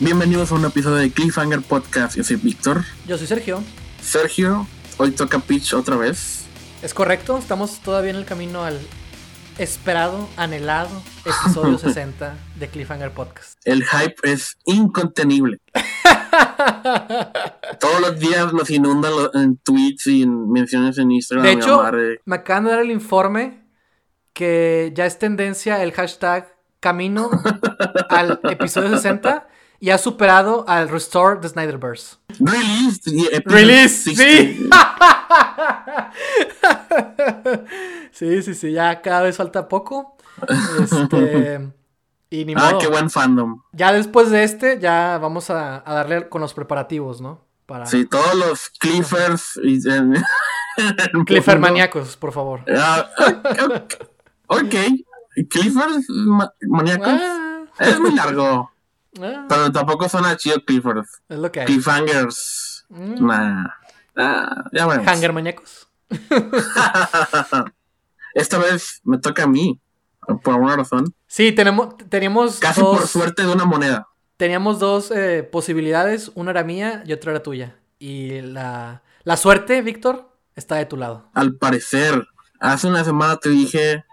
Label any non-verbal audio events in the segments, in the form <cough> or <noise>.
Bienvenidos a un episodio de Cliffhanger Podcast. Yo soy Víctor. Yo soy Sergio. Sergio, hoy toca pitch otra vez. Es correcto, estamos todavía en el camino al esperado, anhelado episodio <laughs> 60 de Cliffhanger Podcast. El hype es incontenible. <laughs> Todos los días nos inundan en tweets y en menciones en Instagram. De hecho, me acaban de dar el informe que ya es tendencia el hashtag camino <laughs> al episodio 60 y ha superado al Restore the Snyderverse. Release. Release, 60. sí. <laughs> sí, sí, sí, ya cada vez falta poco. Este, <laughs> y ni Ah, qué buen fandom. Ya después de este, ya vamos a, a darle con los preparativos, ¿no? Para Sí, todos los Cliffers. Y, <laughs> Clifford maníacos, por favor. Ah, ok. Cliffers ma- maníacos. Ah, Es muy largo. Ah, Pero tampoco suena chido Cliffers. es lo que hay. Cliffhangers. Mm. Nah. Ah, ya veremos. Hanger maníacos. <laughs> Esta vez me toca a mí. Por alguna razón. Sí, tenemos, teníamos Casi dos, por suerte de una moneda. teníamos dos eh, posibilidades. Una era mía y otra era tuya. Y la, la suerte, Víctor, está de tu lado. Al parecer, hace una semana te dije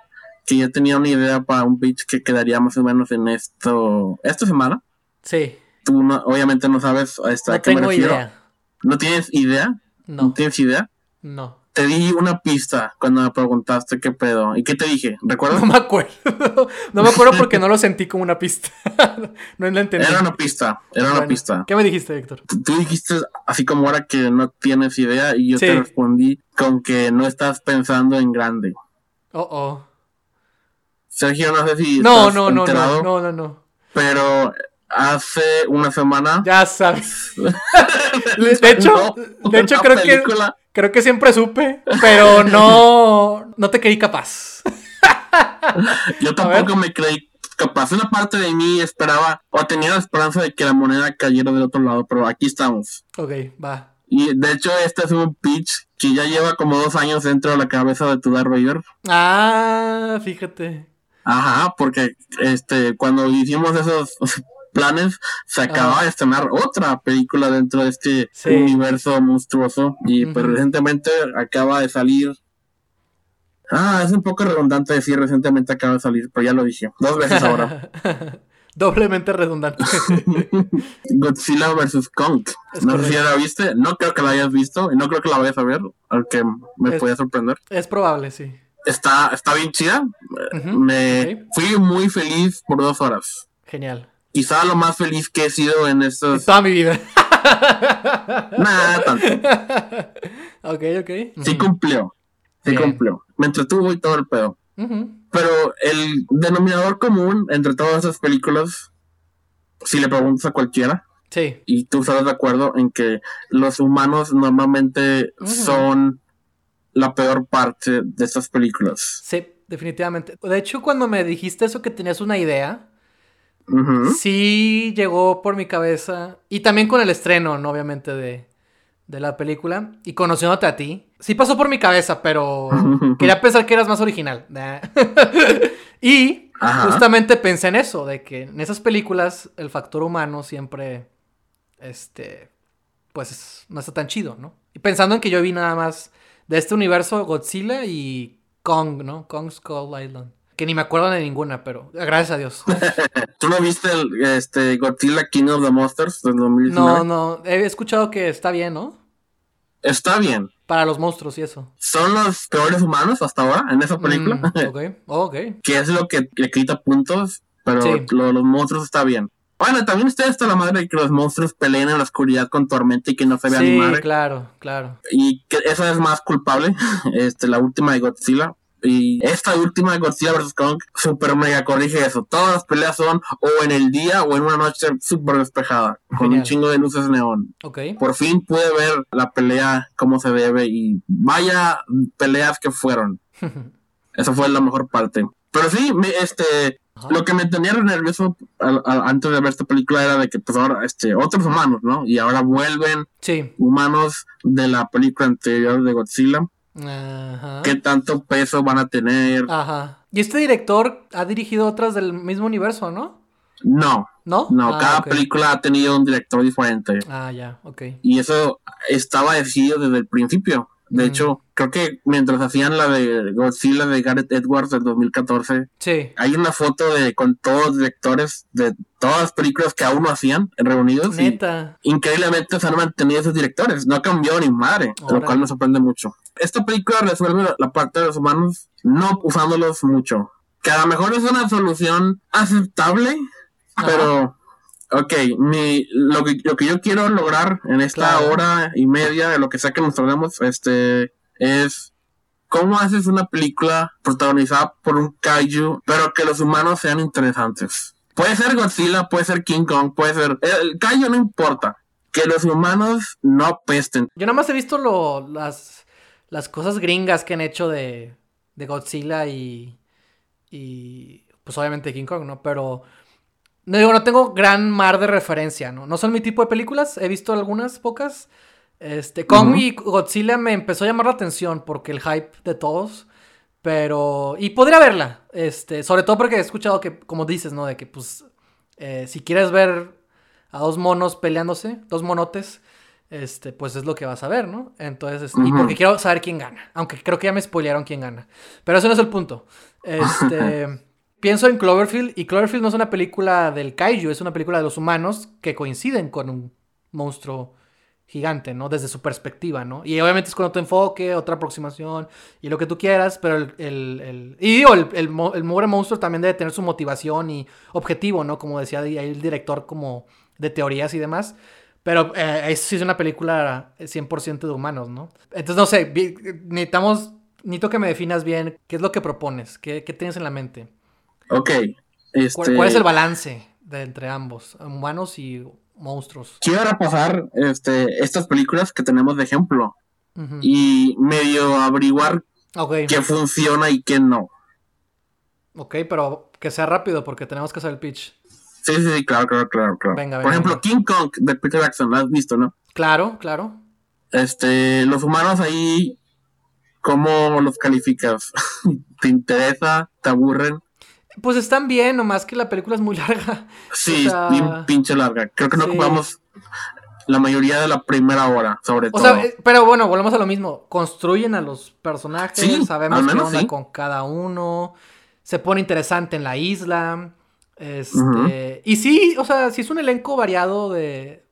que ya tenía una idea para un pitch que quedaría más o menos en esto. Esta semana. Sí, Tú no- obviamente no sabes a, esta, no a qué me tengo refiero. idea. ¿No tienes idea? ¿No No, tienes idea? no. Te di una pista cuando me preguntaste qué pedo. ¿Y qué te dije? ¿Recuerdas? No me acuerdo. <laughs> No me acuerdo porque no lo sentí como una pista. <laughs> No la entendí. Era una pista, era una pista. ¿Qué me dijiste, Víctor? Tú tú dijiste así como ahora que no tienes idea y yo Sí. te respondí con que no estás pensando en grande. Oh, oh. Sergio, no sé si No, estás no, no, enterado, no, no, no, no. pero hace una semana Ya sabes. <laughs> De hecho, No, de hecho creo que creo que siempre supe, pero no no te creí capaz. <laughs> yo tampoco me creí capaz. Una parte de mí esperaba o tenía la esperanza de que la moneda cayera del otro lado, pero aquí estamos. Ok, va. Y de hecho este es un pitch que ya lleva como dos años dentro de la cabeza de tu Darth Vader. Ah, fíjate. Ajá, porque este cuando hicimos esos planes se acaba de estrenar otra película dentro de este Sí. universo monstruoso y pues Ujú. recientemente acaba de salir Ah, es un poco redundante decir recientemente acaba de salir, pero ya lo dije dos veces ahora. <laughs> Doblemente redundante. <laughs> Godzilla vs Kong. Es no sé si la viste, no creo que la hayas visto y no creo que la vayas a ver, aunque me puede sorprender. es probable, sí. Está, está bien chida. Me fui muy feliz por dos horas. Genial. Quizá lo más feliz que he sido en estos Toda mi vida. <laughs> Nada, tanto. <laughs> ok, ok. Sí cumplió. Sí Bien. cumplió. Me entretuvo y todo el pedo. Pero el denominador común entre todas esas películas, si le preguntas a cualquiera, Sí. y tú estás de acuerdo en que los humanos normalmente son la peor parte de estas películas. Sí, definitivamente. De hecho, cuando me dijiste eso que tenías una idea, Sí llegó por mi cabeza. Y también con el estreno, ¿no? obviamente, de, de la película. Y conociéndote a ti. Sí pasó por mi cabeza, pero <laughs> quería pensar que eras más original. <laughs> Y Ajá. justamente pensé en eso, de que en esas películas el factor humano siempre, este, pues no está tan chido, ¿no? Y pensando en que yo vi nada más de este universo Godzilla y Kong, ¿no? Kong Skull Island. Que ni me acuerdo de ninguna, pero gracias a Dios. <laughs> ¿Tú no viste el este, Godzilla King of the Monsters del 2019? No, no, he escuchado que está bien, ¿no? Está bien. Para los monstruos y eso. Son los peores humanos hasta ahora en esa película. Mm, ok, <laughs> oh, ok. que es lo que le quita puntos, pero Sí. lo los monstruos está bien. Bueno, también está hasta la madre de que los monstruos peleen en la oscuridad con tormenta y que no se vea ni Sí, madre. claro, claro. Y que esa es más culpable, <laughs> este, la última de Godzilla. Y esta última de Godzilla vs. Kong, super mega corrige eso. Todas las peleas son o en el día o en una noche súper despejada, con un chingo de luces neón. Por fin pude ver la pelea como se debe y vaya peleas que fueron. <laughs> Esa fue la mejor parte. Pero sí, me- este, Ajá. lo que me tenía nervioso al- al- antes de ver esta película era de que, pues ahora, este, otros humanos, ¿no? Y ahora vuelven Sí. humanos de la película anterior de Godzilla. Ajá. ¿Qué tanto peso van a tener? Ajá. Y este director ha dirigido otras del mismo universo, ¿no? No, ¿No? no, Ah, cada película ha tenido un director diferente. Ah, ya, ok. Y eso estaba decidido desde el principio. De Mm. hecho, creo que mientras hacían la de Godzilla de Gareth Edwards del 2014, Sí. hay una foto de con todos los directores de todas las películas que aún no hacían reunidos. y increíblemente se han mantenido esos directores. No cambió ni madre, lo cual me sorprende mucho. Esta película resuelve la- la parte de los humanos no usándolos mucho. Que a lo mejor es una solución aceptable, Ajá. pero, ok, mi, lo, que, lo que yo quiero lograr en esta Claro. hora y media de lo que sea que nos tardemos, este, es cómo haces una película protagonizada por un kaiju, pero que los humanos sean interesantes. Puede ser Godzilla, puede ser King Kong, puede ser... El kaiju no importa. Que los humanos no apesten. Yo nada más he visto lo, las, las cosas gringas que han hecho de, de Godzilla y, y pues obviamente King Kong, ¿no? Pero no digo, no tengo gran mar de referencia, ¿no? No son mi tipo de películas, he visto algunas pocas. Este, Kong y Godzilla me empezó a llamar la atención porque el hype de todos, pero y podría verla, este, sobre todo porque he escuchado que como dices, ¿no? De que pues eh, si quieres ver a dos monos peleándose, dos monotes, este, pues es lo que vas a ver, ¿no? Entonces, este, y Ujú. porque quiero saber quién gana, aunque creo que ya me spoilearon quién gana. Pero eso no es el punto. Este, <laughs> pienso en Cloverfield y Cloverfield no es una película del kaiju, es una película de los humanos que coinciden con un monstruo gigante, ¿no? Desde su perspectiva, ¿no? Y obviamente es con otro enfoque, otra aproximación y lo que tú quieras, pero el... el- y digo, el, el, el monstruo también debe tener su motivación y objetivo, ¿no? Como decía ahí el director como de teorías y demás. Pero eh, es, es una película 100% de humanos, ¿no? Entonces, no sé, necesitamos... Necesito que me definas bien qué es lo que propones, qué, qué tienes en la mente. Ok. Este, ¿Cuál, cuál es el balance de entre ambos, humanos y monstruos? Quiero repasar este, estas películas que tenemos de ejemplo y medio averiguar Ok, qué funciona y qué no. ok, pero que sea rápido porque tenemos que hacer el pitch. Sí, sí, sí, claro, claro, claro. claro. Venga, Por venga, ejemplo, venga. King Kong de Peter Jackson, ¿lo has visto, no? Claro, claro. Este, los humanos ahí, ¿cómo los calificas? <laughs> ¿Te interesa? ¿Te aburren? Pues están bien, nomás que la película es muy <laughs> larga. Sí, O sea, bien pinche larga. Creo que no sí. ocupamos la mayoría de la primera hora, sobre O todo. sea, eh, pero bueno, volvemos a lo mismo. Construyen a los personajes, Sí, sabemos qué onda sí. con cada uno. Se pone interesante en la isla. Este. Y sí, o sea, sí es un elenco variado de.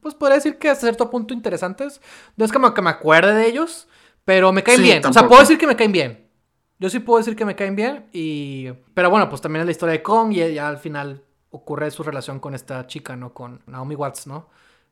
Pues podría decir que hasta cierto punto interesantes. No es como que me acuerde de ellos, pero me caen bien. O sea, puedo decir que me caen bien. Yo sí puedo decir que me caen bien. Y. Pero bueno, pues también es la historia de Kong y ya al final ocurre su relación con esta chica, ¿no? Con Naomi Watts, ¿no?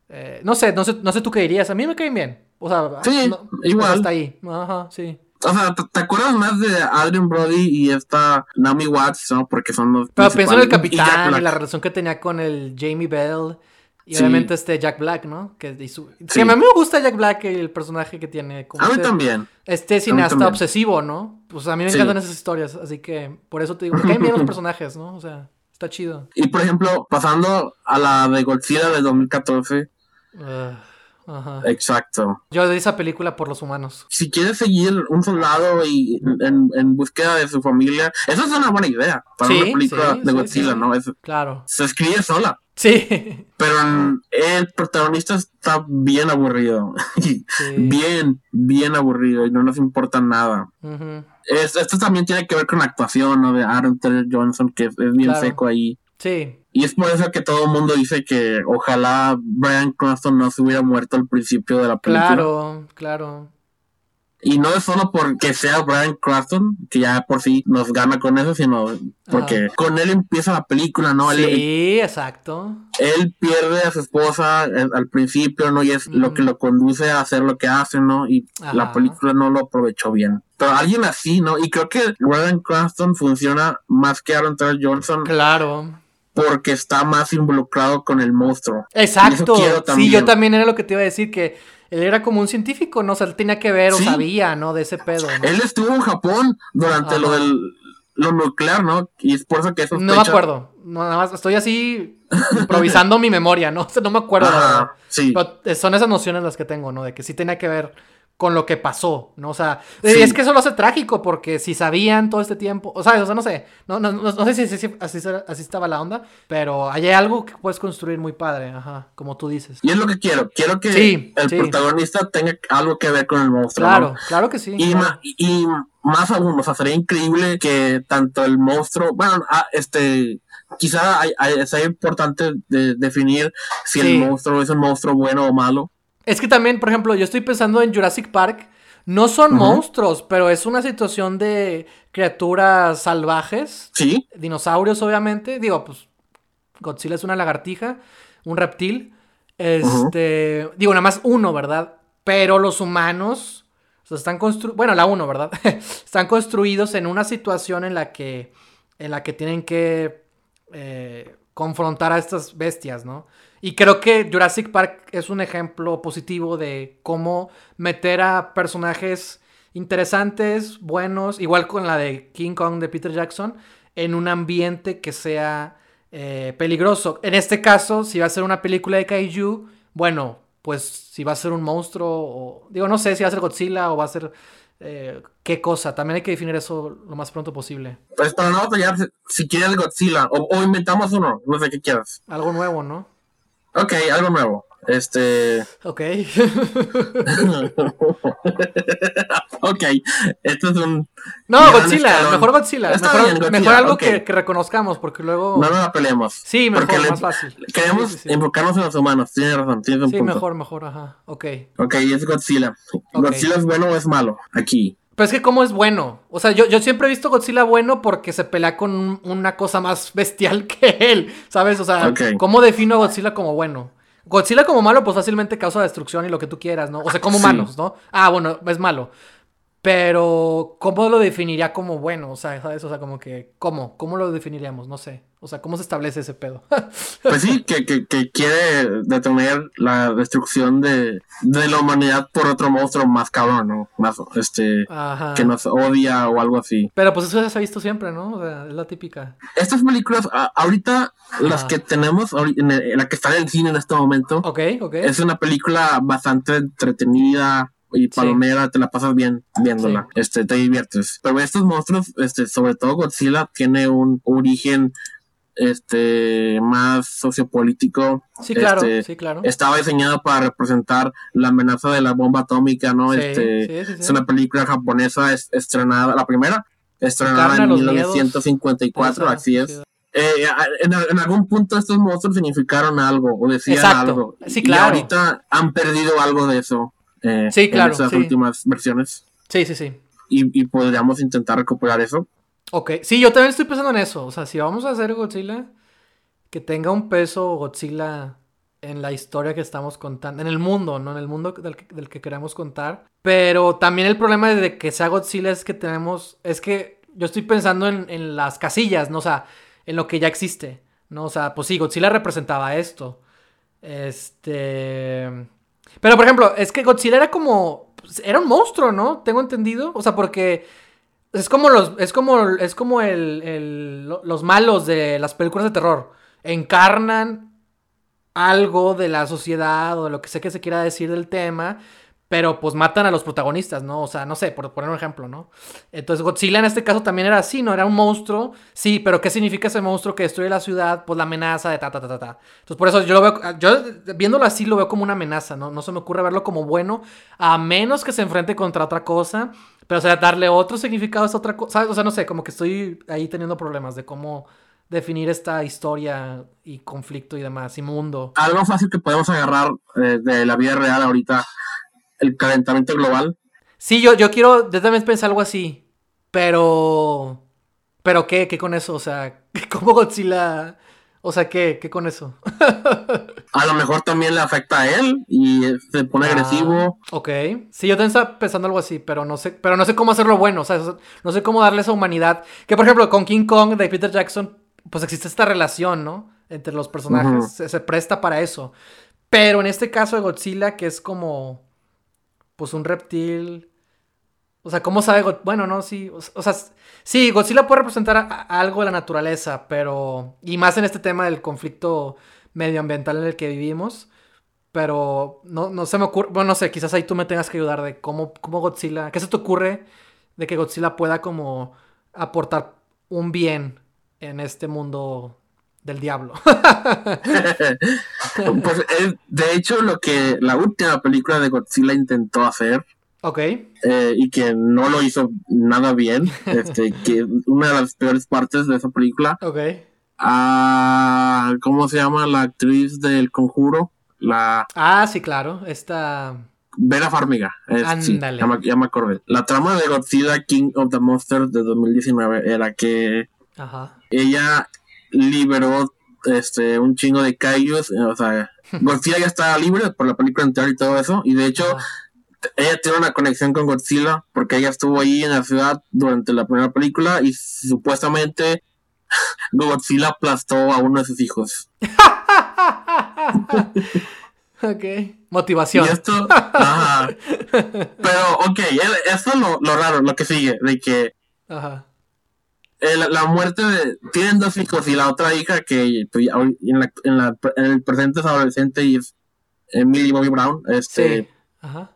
Eh, no sé, no sé, no sé tú qué dirías. A mí me caen bien. O sea, Sí, no- igual. hasta ahí. Ajá, sí. O sea, ¿te, te acuerdas más de Adrian Brody y esta Naomi Watts, no? Porque son los Pero pienso en el. Y capitán y, la relación que tenía con el Jamie Bell. Y Sí. obviamente este Jack Black, ¿no? Que, su- Sí. que a mí me gusta Jack Black, el personaje que tiene. Como A mí este, también. Este cineasta también. obsesivo, ¿no? Pues a mí me Sí. encantan esas historias. Así que por eso te digo, caen bien los <laughs> personajes, ¿no? O sea, está chido. Y por ejemplo, pasando a la de Godzilla de 2014, Ugh, ajá. exacto. Yo de esa película por los humanos. Si quieres seguir un soldado y en, en búsqueda de su familia, esa es una buena idea para Sí, una película sí, de Godzilla, sí. ¿no? Es- Claro. se escribe sola. Sí. Pero el protagonista está bien aburrido. <laughs> Bien, bien aburrido y no nos importa nada. Es- esto también tiene que ver con la actuación ¿no? de Aaron Taylor Johnson, que es, es bien Claro. seco ahí. Sí. Y es por eso que todo el mundo dice que ojalá Brian Cranston no se hubiera muerto al principio de la película. Claro, claro. Y no es solo porque sea Brian Cranston, que ya por sí nos gana con eso, sino porque con él empieza la película, ¿no? Él, Sí, exacto. él pierde a su esposa eh, al principio, ¿no? Y es lo Ujú. que lo conduce a hacer lo que hace, ¿no? Y Ajá. la película no lo aprovechó bien. Pero alguien así, ¿no? Y creo que Brian Cranston funciona más que Aaron Taylor Johnson Claro. Porque está más involucrado con el monstruo. Exacto. Sí, yo también era lo que te iba a decir, que él era como un científico, ¿no? O sea, él tenía que ver o Sí. sabía, ¿no? De ese pedo, ¿no? Él estuvo en Japón durante lo Ajá. del lo nuclear, ¿no? Y es por eso que eso No me acuerdo. No, nada más estoy así improvisando <laughs> mi memoria, ¿no? O sea, no me acuerdo. la verdad. sí. Pero eh, son esas nociones las que tengo, ¿no? De que sí tenía que ver con lo que pasó, ¿no? O sea, es que eso lo hace trágico porque si sabían todo este tiempo, o sea, o sea no sé, no, no, no, sé si, así, así, estaba la onda, pero hay algo que puedes construir muy padre, ajá, como tú dices. Y es lo que quiero, quiero que el protagonista tenga algo que ver con el monstruo. Claro, claro que sí. Y, y, más aún, o sea, sería increíble que tanto el monstruo, bueno, ah, este, quizá hay, sea importante de definir si el monstruo es un monstruo bueno o malo. Es que también, por ejemplo, yo estoy pensando en Jurassic Park. No son monstruos, pero es una situación de criaturas salvajes. Sí. Dinosaurios, obviamente. Digo, pues Godzilla es una lagartija, un reptil. Este, digo, nada más uno, ¿verdad? Pero los humanos, o sea, están construidos, bueno, la uno, ¿verdad? <laughs> están construidos en una situación en la que, en la que tienen que eh, confrontar a estas bestias, ¿no? Y creo que Jurassic Park es un ejemplo positivo de cómo meter a personajes interesantes, buenos, igual con la de King Kong de Peter Jackson, en un ambiente que sea eh, peligroso. En este caso, si va a ser una película de Kaiju, bueno, pues si va a ser un monstruo, o digo, no sé si va a ser Godzilla o va a ser eh, qué cosa. También hay que definir eso lo más pronto posible. Pues para no batallar, si quieres Godzilla, o, o inventamos uno, no sé qué quieras. Algo nuevo, ¿no? Ok, algo nuevo. Este. Ok. <laughs> ok, esto es un. No, Godzilla, mejor Godzilla. mejor, algo que, reconozcamos, porque luego. No, no la peleemos. Sí, mejor, más fácil. Queremos enfocarnos en los humanos, tienes razón, tienes un sí, mejor, mejor, ajá. Ok. Ok, es Godzilla. ¿Godzilla es bueno o es malo? Aquí. Pero es que cómo es bueno. O sea, yo, yo siempre he visto Godzilla bueno porque se pelea con una cosa más <laughs> bestial que él. ¿Sabes? O sea, ¿cómo defino a Godzilla como bueno? Godzilla como malo, pues fácilmente causa destrucción y lo que tú quieras, ¿no? O sea, como humanos, ¿no? Ah, bueno, es malo. Pero, ¿cómo lo definiría como bueno? O sea, ¿sabes? O sea, como que, ¿cómo? ¿Cómo lo definiríamos? No sé. O sea, ¿cómo se establece ese pedo? <laughs> pues sí, que, que, que, quiere detener la destrucción de, de, la humanidad por otro monstruo más cabrón, ¿no? Más, este, que nos odia o algo así. Pero pues eso ya se ha visto siempre, ¿no? O sea, es la típica. Estas películas, ahorita, las que tenemos, la que está en el cine en este momento, okay, okay. es una película bastante entretenida, y palomera, te la pasas bien viéndola, este, te diviertes. Pero estos monstruos, este, sobre todo Godzilla, tiene un origen este más sociopolítico. Sí, claro, este, sí, claro. Estaba diseñado para representar la amenaza de la bomba atómica, ¿no? este, es una película japonesa estrenada, la primera, estrenada en 1954, así es. Eh, en, algún punto estos monstruos significaron algo o decían algo. Sí, claro. Y ahorita han perdido algo de eso. Eh, sí, claro. En esas últimas versiones. Sí, sí, sí. Y, y, podríamos intentar recuperar eso. Ok, sí, yo también estoy pensando en eso. O sea, si vamos a hacer Godzilla, que tenga un peso Godzilla en la historia que estamos contando, en el mundo, ¿no? En el mundo del que, queremos contar. Pero también el problema de que sea Godzilla es que tenemos, es que yo estoy pensando en, en las casillas, ¿no? O sea, en lo que ya existe, ¿no? O sea, pues sí, Godzilla representaba esto. Este... Pero, por ejemplo, es que Godzilla era como. Pues, era un monstruo, ¿no? Tengo entendido. O sea, porque. Es como los. Es como. Es como el, el, los malos de las películas de terror. Encarnan algo de la sociedad o de lo que sé que se quiera decir del tema pero pues matan a los protagonistas, ¿no? O sea, no sé, por poner un ejemplo, ¿no? Entonces Godzilla en este caso también era así, ¿no? Era un monstruo, sí, pero ¿qué significa ese monstruo que destruye la ciudad? Pues la amenaza de ta, ta, ta, ta, ta. Entonces por eso yo lo veo, yo viéndolo así lo veo como una amenaza, ¿no? No se me ocurre verlo como bueno, a menos que se enfrente contra otra cosa, pero o sea, darle otro significado a otra cosa, O sea, no sé, como que estoy ahí teniendo problemas de cómo definir esta historia y conflicto y demás, y mundo. Algo fácil que podemos agarrar eh, de la vida real ahorita el calentamiento global. Sí, yo, yo quiero, yo también pensé algo así, pero... ¿Pero qué? ¿Qué con eso? O sea, <laughs> ¿cómo Godzilla...? O sea, ¿qué? ¿Qué con eso? <laughs> a lo mejor también le afecta a él y se pone ah, agresivo. Ok. Sí, yo también estaba pensando algo así, pero no sé, pero no sé cómo hacerlo bueno. O sea, no sé cómo darle esa humanidad. Que por ejemplo, con King Kong de Peter Jackson, pues existe esta relación, ¿no? Entre los personajes. se, presta para eso. Pero en este caso de Godzilla, que es como pues un reptil. O sea, ¿cómo sabe? bueno, no, sí. O, sea, sí, Godzilla puede representar algo de la naturaleza, pero. Y más en este tema del conflicto medioambiental en el que vivimos. Pero no, no se me ocurre. Bueno, no sé, quizás ahí tú me tengas que ayudar de cómo, cómo Godzilla. ¿Qué se te ocurre de que Godzilla pueda como aportar un bien en este mundo del diablo? <laughs> pues, eh, de hecho, lo que la última película de Godzilla intentó hacer. Ok. Eh, y que no lo hizo nada bien. <laughs> este, que una de las peores partes de esa película. Ok. Ah, ¿Cómo se llama la actriz del conjuro? La. Ah, sí, claro. Esta. Vera Farmiga. Ándale. ya, me, acordé. La trama de Godzilla King of the Monsters de 2019 era que Ajá. ella liberó este un chingo de kaijus, o sea, <laughs> Godzilla ya estaba libre por la película anterior y todo eso, y de hecho ella tiene una conexión con Godzilla porque ella estuvo ahí en la ciudad durante la primera película y supuestamente <laughs> Godzilla aplastó a uno de sus hijos. <laughs> ok. Motivación. Y esto, ajá. Pero, ok, eso es lo, lo, raro, lo que sigue, de que ajá. la muerte de... Tienen dos hijos y la otra hija que pues, en, la, en, la, en, el presente es adolescente y es Millie Bobby Brown. Este, sí. Ajá.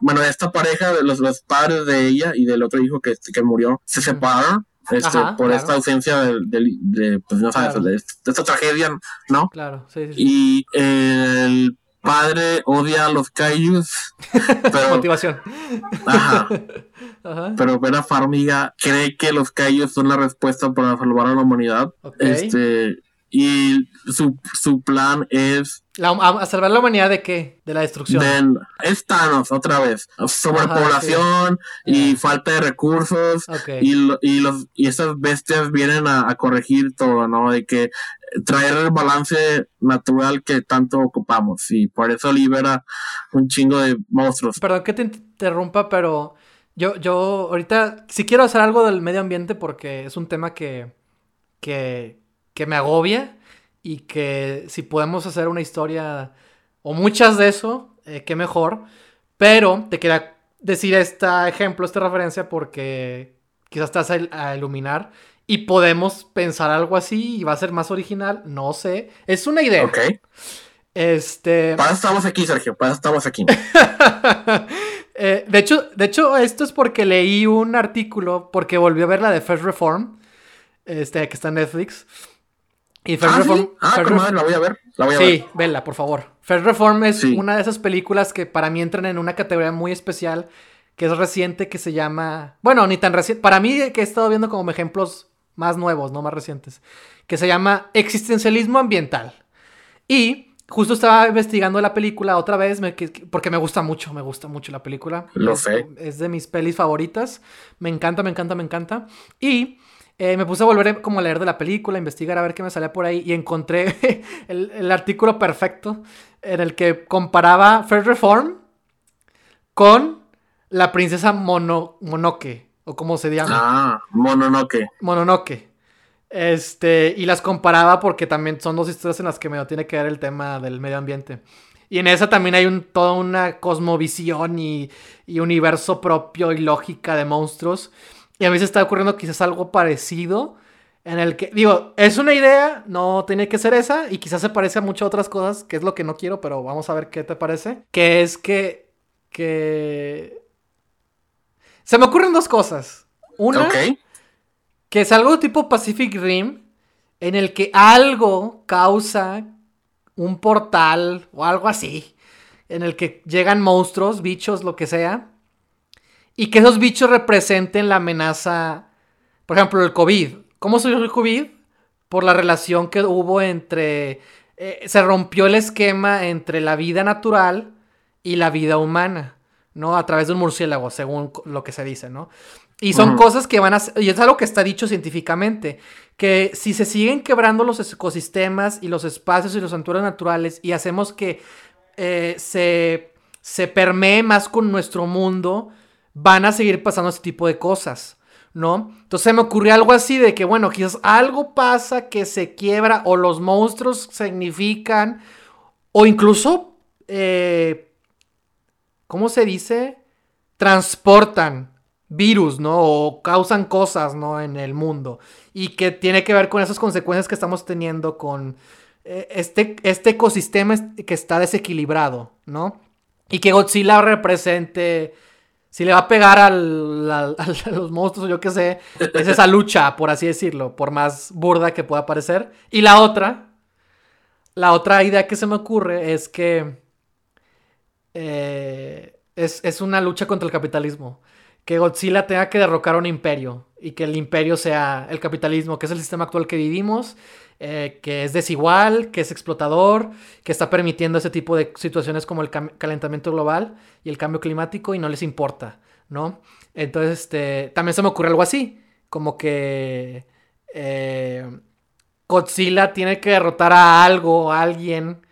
Bueno, esta pareja, los, los padres de ella y del otro hijo que, que murió, se separaron. Este, por esta ausencia de, de, pues no sabes, de, esta tragedia, ¿no? Claro, sí, sí. Y el padre odia a los Kaijus. <laughs> Pero, Motivación. Ajá. <laughs> ajá. Pero Vera Farmiga cree que los Kaijus son la respuesta para salvar a la humanidad. Este, y su, su plan es... ¿A salvar la humanidad de qué? De la destrucción. De, es Thanos, otra vez. Sobrepoblación y falta de recursos. Y, y, los, y esas bestias vienen a, corregir todo, ¿no? De que traer el balance natural que tanto ocupamos. Y por eso libera un chingo de monstruos. Perdón que te interrumpa, pero yo, yo ahorita sí quiero hacer algo del medio ambiente porque es un tema que... que que me agobia y que si podemos hacer una historia o muchas de eso, eh, qué mejor. Pero te quería decir este ejemplo, esta referencia porque quizás te vas a, iluminar y podemos pensar algo así y va a ser más original, no sé. Es una idea. Ok. Este. Para estamos aquí, Sergio. Para estamos aquí. <laughs> Eh, de, hecho, de hecho, esto es porque leí un artículo, porque volví a ver la de First Reform, este, que está en Netflix. Y ah, Reform. Ah, la voy a ver. La voy a sí, vela, por favor. First Reform es una de esas películas que para mí entran en una categoría muy especial, que es reciente, que se llama. Bueno, ni tan reciente. Para mí, que he estado viendo como ejemplos más nuevos, no más recientes. Que se llama Existencialismo Ambiental. Y justo estaba investigando la película otra vez, porque me gusta mucho, me gusta mucho la película. Lo sé. Es de mis pelis favoritas. Me encanta, me encanta, me encanta. Y eh, me puse a volver como a leer de la película, a investigar a ver qué me salía por ahí y encontré <laughs> el, artículo perfecto en el que comparaba First Reform con la princesa Mono, Monoke, o como se llama. Ah, Mononoke. Mononoke. Este, y las comparaba porque también son dos historias en las que me tiene que ver el tema del medio ambiente. Y en esa también hay un, toda una cosmovisión y, y universo propio y lógica de monstruos. Y a mí se está ocurriendo quizás algo parecido. En el que, digo, es una idea, no tiene que ser esa, y quizás se parece a muchas otras cosas, que es lo que no quiero, pero vamos a ver qué te parece. Que es que. que. Se me ocurren dos cosas. Una, que es algo tipo Pacific Rim, en el que algo causa un portal o algo así, en el que llegan monstruos, bichos, lo que sea, y que esos bichos representen la amenaza, por ejemplo, el COVID. ¿Cómo surgió el COVID? Por la relación que hubo entre... Eh, se rompió el esquema entre la vida natural y la vida humana, ¿no? A través de un murciélago, según lo que se dice, ¿no? Y son cosas que van a... Y es algo que está dicho científicamente, que si se siguen quebrando los ecosistemas y los espacios y los santuarios naturales y hacemos que eh, se, se permee más con nuestro mundo, van a seguir pasando ese tipo de cosas, ¿no? Entonces me ocurrió algo así de que, bueno, quizás algo pasa que se quiebra o los monstruos significan o incluso, eh, ¿cómo se dice? Transportan virus, ¿no? O causan cosas, ¿no? En el mundo. Y que tiene que ver con esas consecuencias que estamos teniendo con eh, este, este ecosistema que está desequilibrado, ¿no? Y que Godzilla represente, si le va a pegar al, a los monstruos, yo qué sé, es esa <laughs> lucha, por así decirlo, por más burda que pueda parecer. Y la otra, la otra idea que se me ocurre es que eh, es, es una lucha contra el capitalismo que Godzilla tenga que derrocar a un imperio y que el imperio sea el capitalismo, que es el sistema actual que vivimos, eh, que es desigual, que es explotador, que está permitiendo ese tipo de situaciones como el calentamiento global y el cambio climático y no les importa, ¿no? Entonces, este, también se me ocurre algo así, como que eh, Godzilla tiene que derrotar a algo, a alguien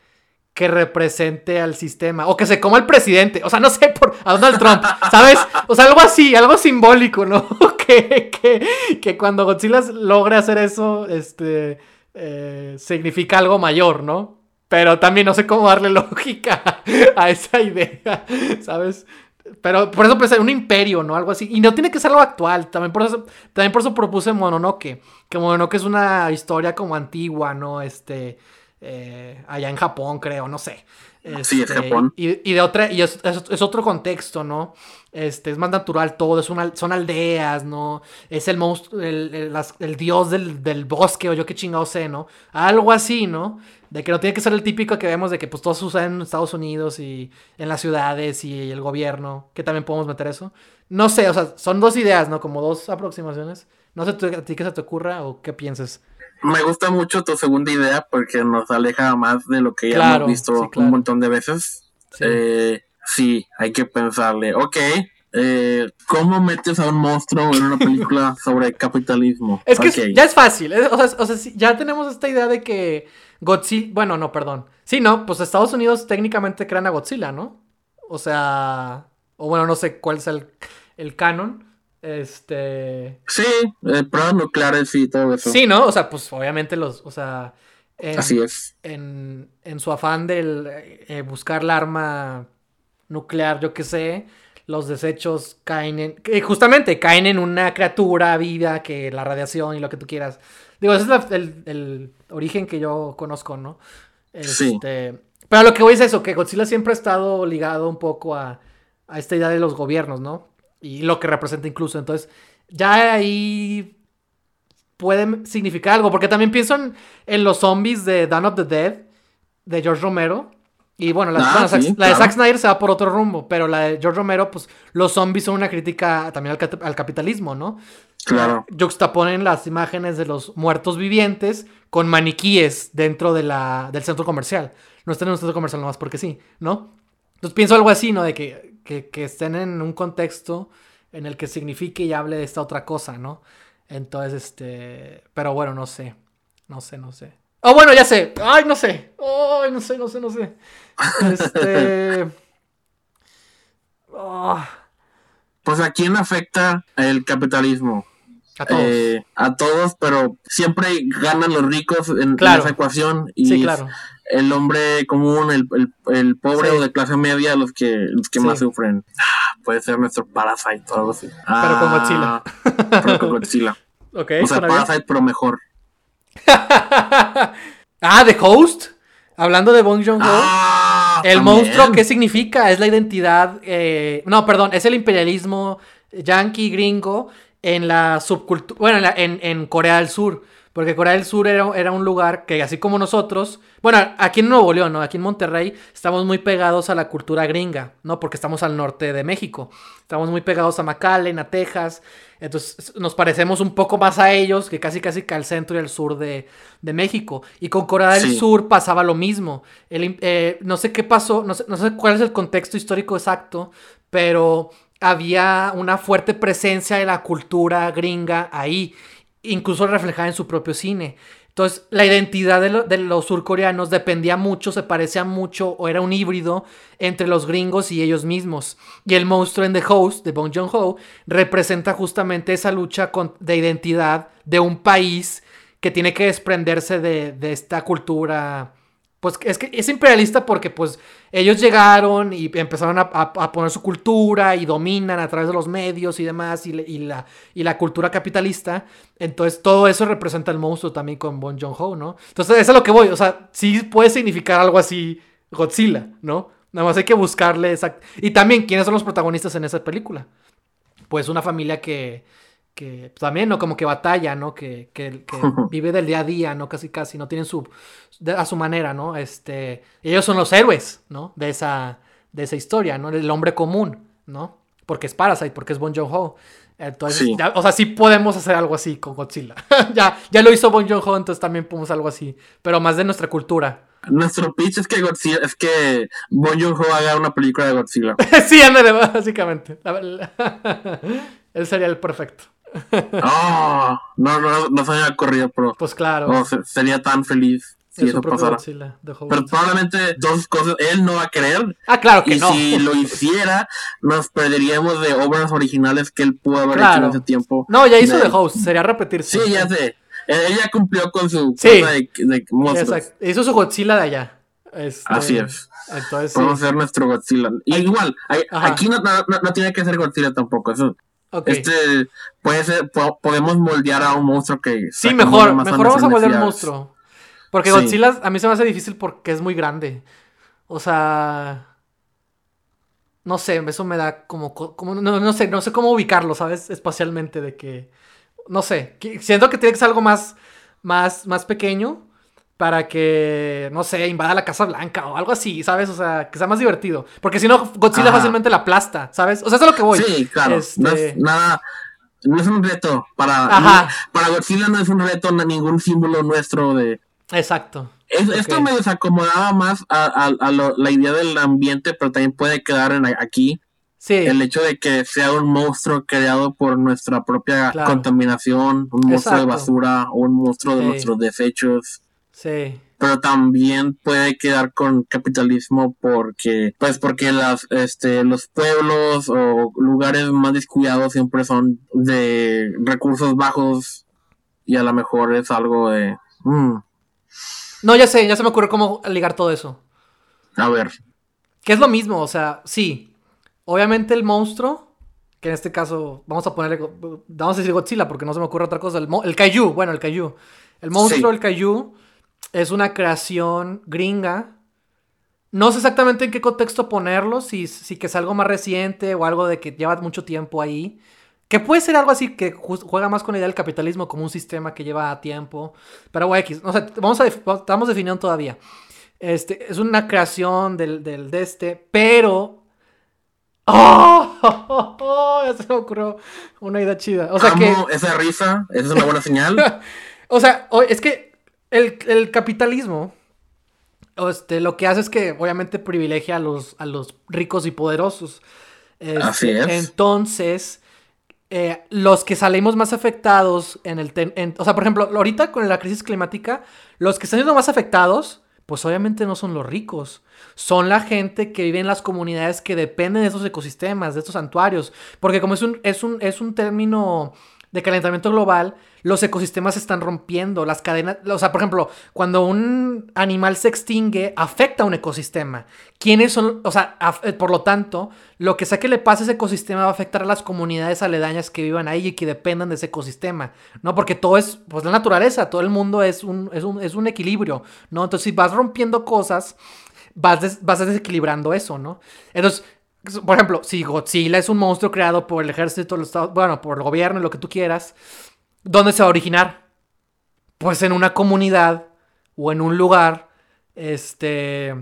que represente al sistema. O que se coma el presidente. O sea, no sé, por a Donald Trump. ¿Sabes? O sea, algo así, algo simbólico, ¿no? <laughs> que, que, que cuando Godzilla logre hacer eso, este. Eh, significa algo mayor, ¿no? Pero también no sé cómo darle <laughs> lógica a esa idea, ¿sabes? Pero por eso pensé un imperio, ¿no? Algo así. Y no tiene que ser algo actual. También por eso, también por eso propuse Mononoke. Que Mononoke es una historia como antigua, ¿no? Este eh, allá en Japón, creo, no sé. Sí, es este, Japón. Y, de otra, y es, otro contexto, ¿no? Este, es más natural todo, es son aldeas, ¿no? Es el monstruo, el, dios del, bosque, o yo qué chingado sé, ¿no? Algo así, ¿no? De que no tiene que ser el típico que vemos de que pues todo sucede en Estados Unidos y en las ciudades y el gobierno, que también podemos meter eso. No sé, o sea, son dos ideas, ¿no? Como dos aproximaciones. No sé a ti qué se te ocurra o qué pienses. Me gusta mucho tu segunda idea porque nos aleja más de lo que ya hemos visto un montón de veces. Sí. Eh, sí, hay que pensarle, ok, eh, ¿cómo metes a un monstruo en una película <laughs> sobre capitalismo? Es que ya es fácil, o sea, ya tenemos esta idea de que Godzilla, bueno, no, perdón. Sí, no, pues Estados Unidos técnicamente crean a Godzilla, ¿no? O sea, o bueno, no sé cuál es el, el canon. Este. Sí, eh, pruebas nucleares y todo eso. Sí, ¿no? O sea, pues obviamente los. O sea. Así es. En, su afán de eh, buscar la arma nuclear, yo qué sé, los desechos caen en. justamente caen en una criatura viva que la radiación y lo que tú quieras. Digo, ese es el, origen que yo conozco, ¿no? sí. Este, pero lo que voy es eso, que Godzilla siempre ha estado ligado un poco a, a esta idea de los gobiernos, ¿no? Y lo que representa incluso. Entonces, ya ahí puede significar algo, porque también pienso en, los zombies de Dawn of the Dead, de George Romero. Y bueno, la, ah, de Zack Snyder se va por otro rumbo, pero la de George Romero, pues los zombies son una crítica también al, capitalismo, ¿no? Claro. Juxtaponen las imágenes de los muertos vivientes con maniquíes dentro de la, del centro comercial. No están en un centro comercial nomás porque sí, ¿no? Entonces pienso algo así, ¿no? De que que, estén en un contexto en el que signifique y hable de esta otra cosa, ¿no? Entonces, este, pero bueno, no sé, no sé, no sé. Oh, bueno, ya sé. Ay, no sé. Ay, no sé, no sé, no sé. Este. <laughs> Ah. Pues a quién afecta el capitalismo. A todos. Eh, a todos, pero siempre ganan los ricos en, esa ecuación. Y sí, claro el hombre común, el, el, pobre o de clase media, los que, los que más sufren. Ah, puede ser nuestro Parasite o algo así. pero con Godzilla. Ah, pero con Godzilla. <laughs> okay, o sea, Parasite, pero mejor. <laughs> ah, The Host. Hablando de Bong Joon-ho. Ah, el monstruo, ¿qué significa? Es la identidad. Eh, no, perdón, es el imperialismo yankee gringo en la subcultura. Bueno, en, en Corea del Sur. Porque Corea del Sur era, era, un lugar que, así como nosotros, bueno, aquí en Nuevo León, ¿no? Aquí en Monterrey, estamos muy pegados a la cultura gringa, ¿no? Porque estamos al norte de México. Estamos muy pegados a McAllen, a Texas. Entonces nos parecemos un poco más a ellos que casi casi que al centro y al sur de, México. Y con Corea del Sur pasaba lo mismo. El, eh, no sé qué pasó, no sé, no sé cuál es el contexto histórico exacto, pero había una fuerte presencia de la cultura gringa ahí incluso reflejada en su propio cine. Entonces, la identidad de, los surcoreanos dependía mucho, se parecía mucho o era un híbrido entre los gringos y ellos mismos. Y el monstruo en The Host de Bong Joon-ho representa justamente esa lucha de identidad de un país que tiene que desprenderse de, esta cultura pues es que es imperialista porque pues ellos llegaron y empezaron a, poner su cultura y dominan a través de los medios y demás y, la, y la cultura capitalista. Entonces todo eso representa el monstruo también con Bon Joon-ho, ¿no? Entonces eso es lo que voy, o sea, sí puede significar algo así Godzilla, ¿no? Nada más hay que buscarle esa... Y también, ¿quiénes son los protagonistas en esa película? Pues una familia que que también, ¿no? Como que batalla, ¿no? Que, que, <laughs> vive del día a día, ¿no? Casi, casi, ¿no? Tienen su, a su manera, ¿no? Este, ellos son los héroes, ¿no? De esa, de esa historia, ¿no? El hombre común, ¿no? Porque es Parasite, porque es Bon Joon-ho. Entonces, o sea, sí podemos hacer algo así con Godzilla. <laughs> ya, ya lo hizo Bon Joon-ho, entonces también podemos algo así. Pero más de nuestra cultura. Nuestro pitch es que Godzilla, es que Bon Joon-ho haga una película de Godzilla. <laughs> sí, ándale, básicamente. Él sería el perfecto. Oh, no, no, no había corrido, pero. Pues claro. sería tan feliz si eso pasara. pero probablemente dos cosas. Él no va a querer. Ah, claro que y si lo <laughs> hiciera, nos perderíamos de obras originales que él pudo haber hecho en ese tiempo. No, ya hizo de... The Host, sería repetirse. Sí, ya sé. Ella cumplió con su sí. cosa de, Exacto. Hizo su Godzilla de allá. Este, Así es. Entonces, Podemos hacer nuestro Godzilla. igual, aquí no, no, no, tiene que ser Godzilla tampoco. Eso este puede ser, podemos moldear a un monstruo que. Sí, mejor, mejor vamos a moldear un monstruo. Porque Godzilla a mí se me hace difícil porque es muy grande. O sea. No sé, eso me da como. como no, sé, no sé cómo ubicarlo, ¿sabes? Espacialmente, de que. No sé. Siento que tiene que ser algo más. Más, más pequeño para que, no sé, invada la Casa Blanca o algo así, ¿sabes? O sea, que sea más divertido. Porque si no, Godzilla fácilmente la aplasta, ¿sabes? O sea, eso es lo que voy. Sí, claro. No es este, nada. No es un reto. Para, para Godzilla no es un reto, ningún símbolo nuestro de. Exacto. Esto me desacomodaba más a, la idea del ambiente, pero también puede quedar en, aquí. Sí. El hecho de que sea un monstruo creado por nuestra propia contaminación, un monstruo de basura o un monstruo de nuestros desechos. Sí. Pero también puede quedar con capitalismo porque, pues porque las, este, los pueblos o lugares más descuidados siempre son de recursos bajos y a lo mejor es algo de... Mm. No, ya sé, ya se me ocurre cómo ligar todo eso. A ver. Que es lo mismo, o sea, sí. Obviamente el monstruo, que en este caso vamos a ponerle, vamos a decir Godzilla porque no se me ocurre otra cosa, el, el Kaiju, bueno, el Kaiju. El monstruo, el Kaiju es una creación gringa. No sé exactamente en qué contexto ponerlo, si, si que es algo más reciente o algo de que lleva mucho tiempo ahí. Que puede ser algo así que juega más con la idea del capitalismo como un sistema que lleva tiempo. Pero bueno, X. O sea, vamos a estamos definiendo todavía. Este, es una creación del, del de este, pero. <laughs> ¡Oh! Ya se me ocurrió una idea chida. O sea que. Esa risa, esa es una buena señal. <laughs> o sea, es que el, capitalismo este, lo que hace es que obviamente privilegia a los, a los ricos y poderosos. Este, Así es. Entonces, eh, los que salimos más afectados en el... o sea, por ejemplo, ahorita con la crisis climática, los que están siendo más afectados, pues obviamente no son los ricos. Son la gente que vive en las comunidades que dependen de esos ecosistemas, de estos santuarios. Porque como es un, es un, es un término de calentamiento global, los ecosistemas se están rompiendo, las cadenas, o sea, por ejemplo, cuando un animal se extingue, afecta a un ecosistema. ¿Quiénes son? O sea, eh, por lo tanto, lo que sea que le pase a ese ecosistema va a afectar a las comunidades aledañas que vivan ahí y que dependan de ese ecosistema, ¿no? Porque todo es, pues la naturaleza, todo el mundo es un, es un, es un equilibrio, ¿no? Entonces, si vas rompiendo cosas, vas, vas desequilibrando eso, ¿no? Entonces, por ejemplo, si Godzilla es un monstruo creado por el ejército, bueno, por el gobierno, lo que tú quieras, ¿dónde se va a originar? Pues en una comunidad o en un lugar, este,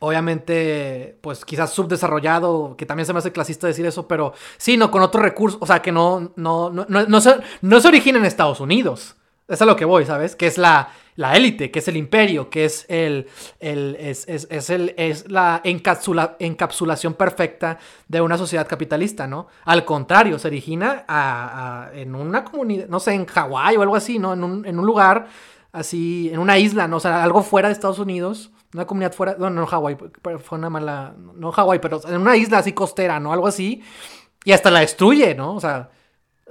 obviamente, pues quizás subdesarrollado, que también se me hace clasista decir eso, pero sí, no, con otros recursos, o sea, que no, no, no, no, no, se, no se origina en Estados Unidos. Es a lo que voy, ¿sabes? Que es la, la élite, que es el imperio, que es el, el es, es, el, es la encapsula, encapsulación perfecta de una sociedad capitalista, ¿no? Al contrario, se origina en una comunidad, no sé, en Hawái o algo así, ¿no? En un, en un, lugar así, en una isla, ¿no? O sea, algo fuera de Estados Unidos, una comunidad fuera, no, no Hawái, fue una mala, no Hawái, pero en una isla así costera, ¿no? Algo así, y hasta la destruye, ¿no? O sea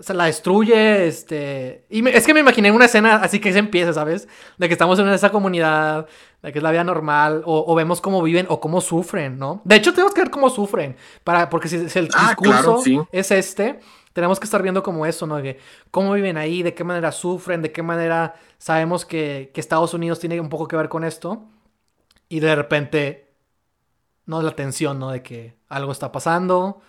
se la destruye, este... Y me- es que me imaginé una escena así que se empieza, ¿sabes? De que estamos en esa comunidad, de que es la vida normal, o, o vemos cómo viven o cómo sufren, ¿no? De hecho, tenemos que ver cómo sufren, para, porque si, si el Ah, discurso claro, sí. es este, tenemos que estar viendo como eso, ¿no? De cómo viven ahí, de qué manera sufren, de qué manera sabemos que, que Estados Unidos tiene un poco que ver con esto, y de repente, no la tensión, ¿no? De que algo está pasando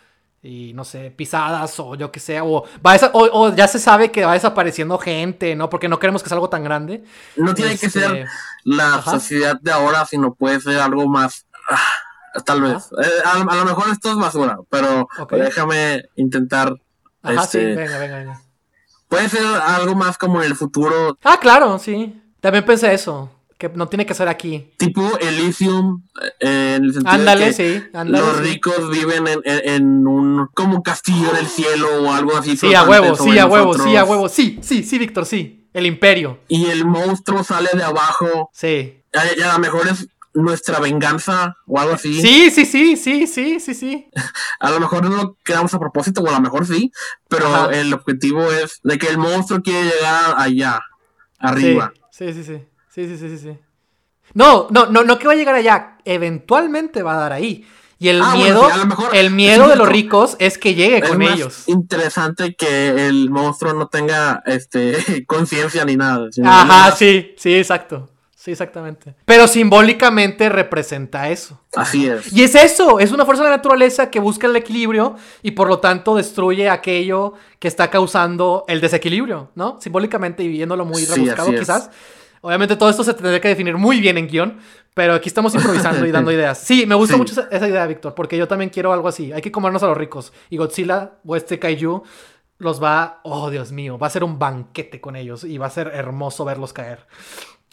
y no sé, pisadas o yo que sé, o, va desa- o, o ya se sabe que va desapareciendo gente, ¿no? Porque no queremos que sea algo tan grande. No tiene que Este, ser la ajá. sociedad de ahora, sino puede ser algo más. ah, tal vez. Eh, a, a lo mejor esto es basura, pero déjame intentar. Ajá, sí, este, venga, venga, venga. Puede ser algo más como en el futuro, Ah, claro, sí. También pensé eso, que no tiene que ser aquí. tipo Elysium, eh, en el sentido Ándale, de que sí, ándale. los sí. ricos viven en, en- en un como castillo en el cielo o algo así. Sí, a huevo, sí, a huevo, sí, a huevo. Sí, sí, sí, Víctor, sí. El imperio. Y el monstruo sale de abajo. Sí. A, a lo mejor es nuestra venganza o algo así. Sí, sí, sí, sí, sí, sí, sí. <laughs> A lo mejor no lo quedamos a propósito, o a lo mejor sí, pero Ajá. el objetivo es de que el monstruo quiere llegar allá, arriba. Sí, sí, sí, sí, sí, sí, sí, sí. No, no, no, no que va a llegar allá. Eventualmente va a dar ahí. Y el Ah, bueno, miedo, sí, mejor- el miedo de los ricos es que llegue Es con más ellos. interesante que el monstruo no tenga este <laughs> conciencia ni nada. Ajá, nada sí, sí, exacto. Sí, exactamente. Pero simbólicamente representa eso. Así es. Y es eso, es una fuerza de la naturaleza que busca el equilibrio y por lo tanto destruye aquello que está causando el desequilibrio, ¿no? Simbólicamente y viéndolo muy Sí, rebuscado es. Obviamente todo esto se tendría que definir muy bien en guion, pero aquí estamos improvisando y dando <laughs> ideas. Sí, me gusta Sí. mucho esa, esa idea, Víctor, porque yo también quiero algo así. Hay que comernos a los ricos. Y Godzilla o este Kaiju los va, oh Dios mío, va a ser un banquete con ellos y va a ser hermoso verlos caer.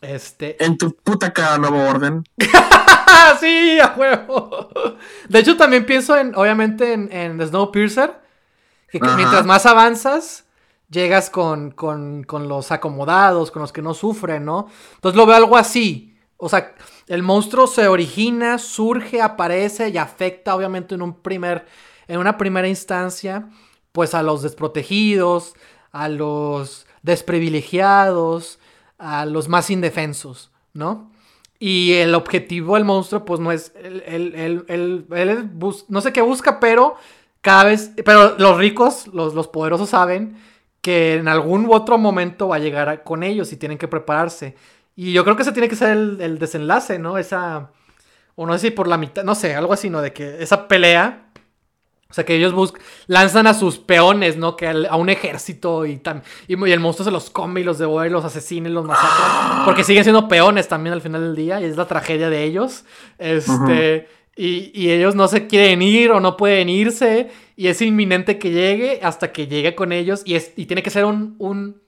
Este, En tu puta cara, nuevo orden. ¡Ah, <laughs> sí! ¡A huevo! De hecho, también pienso en, obviamente, en, en Snowpiercer. Que, mientras más avanzas, llegas con, con, con los acomodados, con los que no sufren, ¿no? Entonces lo veo algo así. O sea, el monstruo se origina, surge, aparece y afecta, obviamente, en un primer. En una primera instancia. Pues a los desprotegidos, a los desprivilegiados, a los más indefensos, ¿no? Y el objetivo del monstruo, pues no es. Él, él- él- él- no sé qué busca, pero cada vez. Pero los ricos, los, los poderosos saben que en algún otro momento va a llegar a- con ellos y tienen que prepararse. Y yo creo que ese tiene que ser el, el desenlace, ¿no? Esa. O no sé si por la mitad, no sé, algo así, ¿no? De que esa pelea. O sea, que ellos buscan, lanzan a sus peones, ¿no? Que al- a un ejército y, tam- y, y el monstruo se los come y los devora y los asesina y los masacra. Porque siguen siendo peones también al final del día y es la tragedia de ellos. Este, y, y ellos no se quieren ir o no pueden irse y es inminente que llegue hasta que llegue con ellos y, es, y tiene que ser un, un,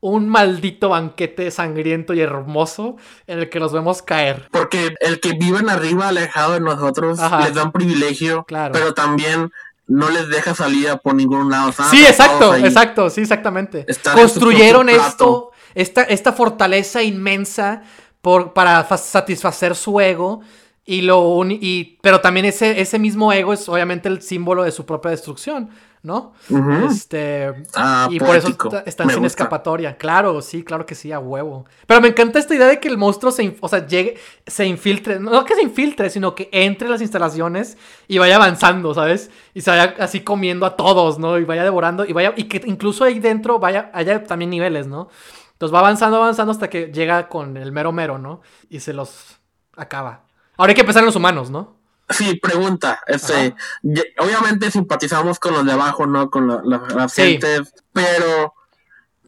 un maldito banquete sangriento y hermoso en el que los vemos caer. Porque el que viven arriba, alejado de nosotros, Ajá. les da un privilegio, Claro. pero también no les deja salida por ningún lado. Están Sí, exacto, ahí. exacto, sí, exactamente. Están Construyeron esto, esta, esta fortaleza inmensa por, para fa- satisfacer su ego. Y lo y, pero también ese, ese mismo ego es obviamente el símbolo de su propia destrucción, ¿no? Este. Ah, y por eso están sin gusta. escapatoria. Claro, sí, claro que sí, a huevo. Pero me encanta esta idea de que el monstruo se, o sea, llegue, se infiltre. No que se infiltre, sino que entre en las instalaciones y vaya avanzando, ¿sabes? Y se vaya así comiendo a todos, ¿no? Y vaya devorando. Y vaya. Y que incluso ahí dentro vaya, haya también niveles, ¿no? Entonces va avanzando, avanzando hasta que llega con el mero mero, ¿no? Y se los acaba. Ahora hay que pensar en los humanos, ¿no? Sí, pregunta. Este, obviamente simpatizamos con los de abajo, ¿no? Con la- la- Sí. pero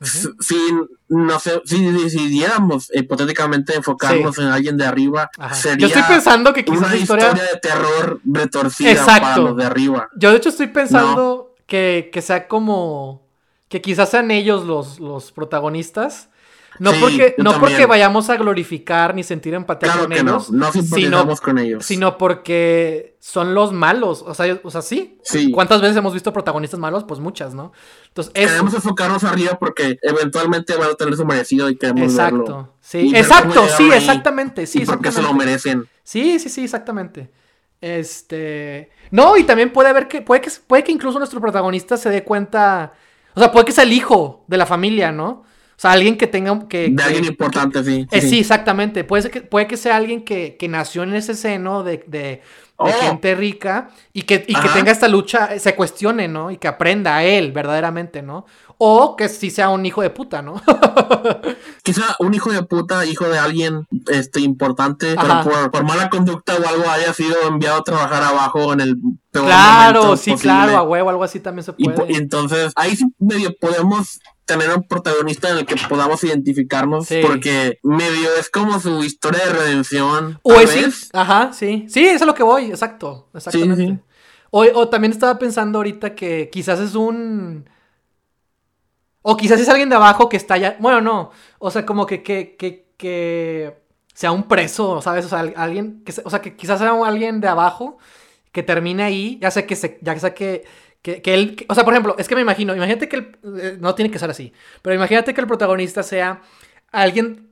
si, no sé, si decidiéramos hipotéticamente enfocarnos en alguien de arriba, Ajá. sería Yo estoy pensando que quizás una historia... de terror retorcida Exacto. para los de arriba. Yo de hecho estoy pensando que, que sea como... Que quizás sean ellos los, los protagonistas. No, Sí, porque, no porque vayamos a glorificar ni sentir empatía Claro con que ellos. no sino, con ellos. sino porque son los malos. O sea, o sea, sí. Sí. ¿Cuántas veces hemos visto protagonistas malos? Pues muchas, ¿no? Entonces. Queremos enfocarnos arriba porque eventualmente van a tener su merecido y queremos verlo. Exacto. Sí, Y ver exacto, sí, exactamente. Sí, y por qué se lo merecen. Sí, sí, sí, exactamente. Este. No, y también puede haber que. Puede que, puede que incluso nuestro protagonista se dé cuenta. O sea, puede que sea el hijo de la familia, ¿no? O sea, alguien que tenga... Que, de alguien importante, sí. Eh, sí. exactamente. Puede, que, puede que sea alguien que, que nació en ese seno de, de, oh. gente rica y, que, y que tenga esta lucha, se cuestione, ¿no? Y que aprenda a él verdaderamente, ¿no? O que sí sea un hijo de puta, ¿no? <laughs> Quizá un hijo de puta, hijo de alguien este, importante, pero por, por, mala conducta o algo haya sido enviado a trabajar abajo en el peor Claro, sí, claro, a huevo, algo así también se puede. Y, entonces, ahí sí medio podemos tener un protagonista en el que podamos identificarnos porque medio es como su historia de redención. O es, ajá, sí. Sí, eso es lo que voy, exacto, exactamente. O, o, también estaba pensando ahorita que quizás es un o quizás es alguien de abajo que está ya. Bueno, no. O sea, como que, que, que, que sea un preso, ¿sabes? O sea, alguien. Que, o sea, que quizás sea alguien de abajo que termine ahí. Ya sé que se, ya sé que. Que, que él, o sea, por ejemplo, es que me imagino, imagínate que el, eh, no tiene que ser así, pero imagínate que el protagonista sea alguien,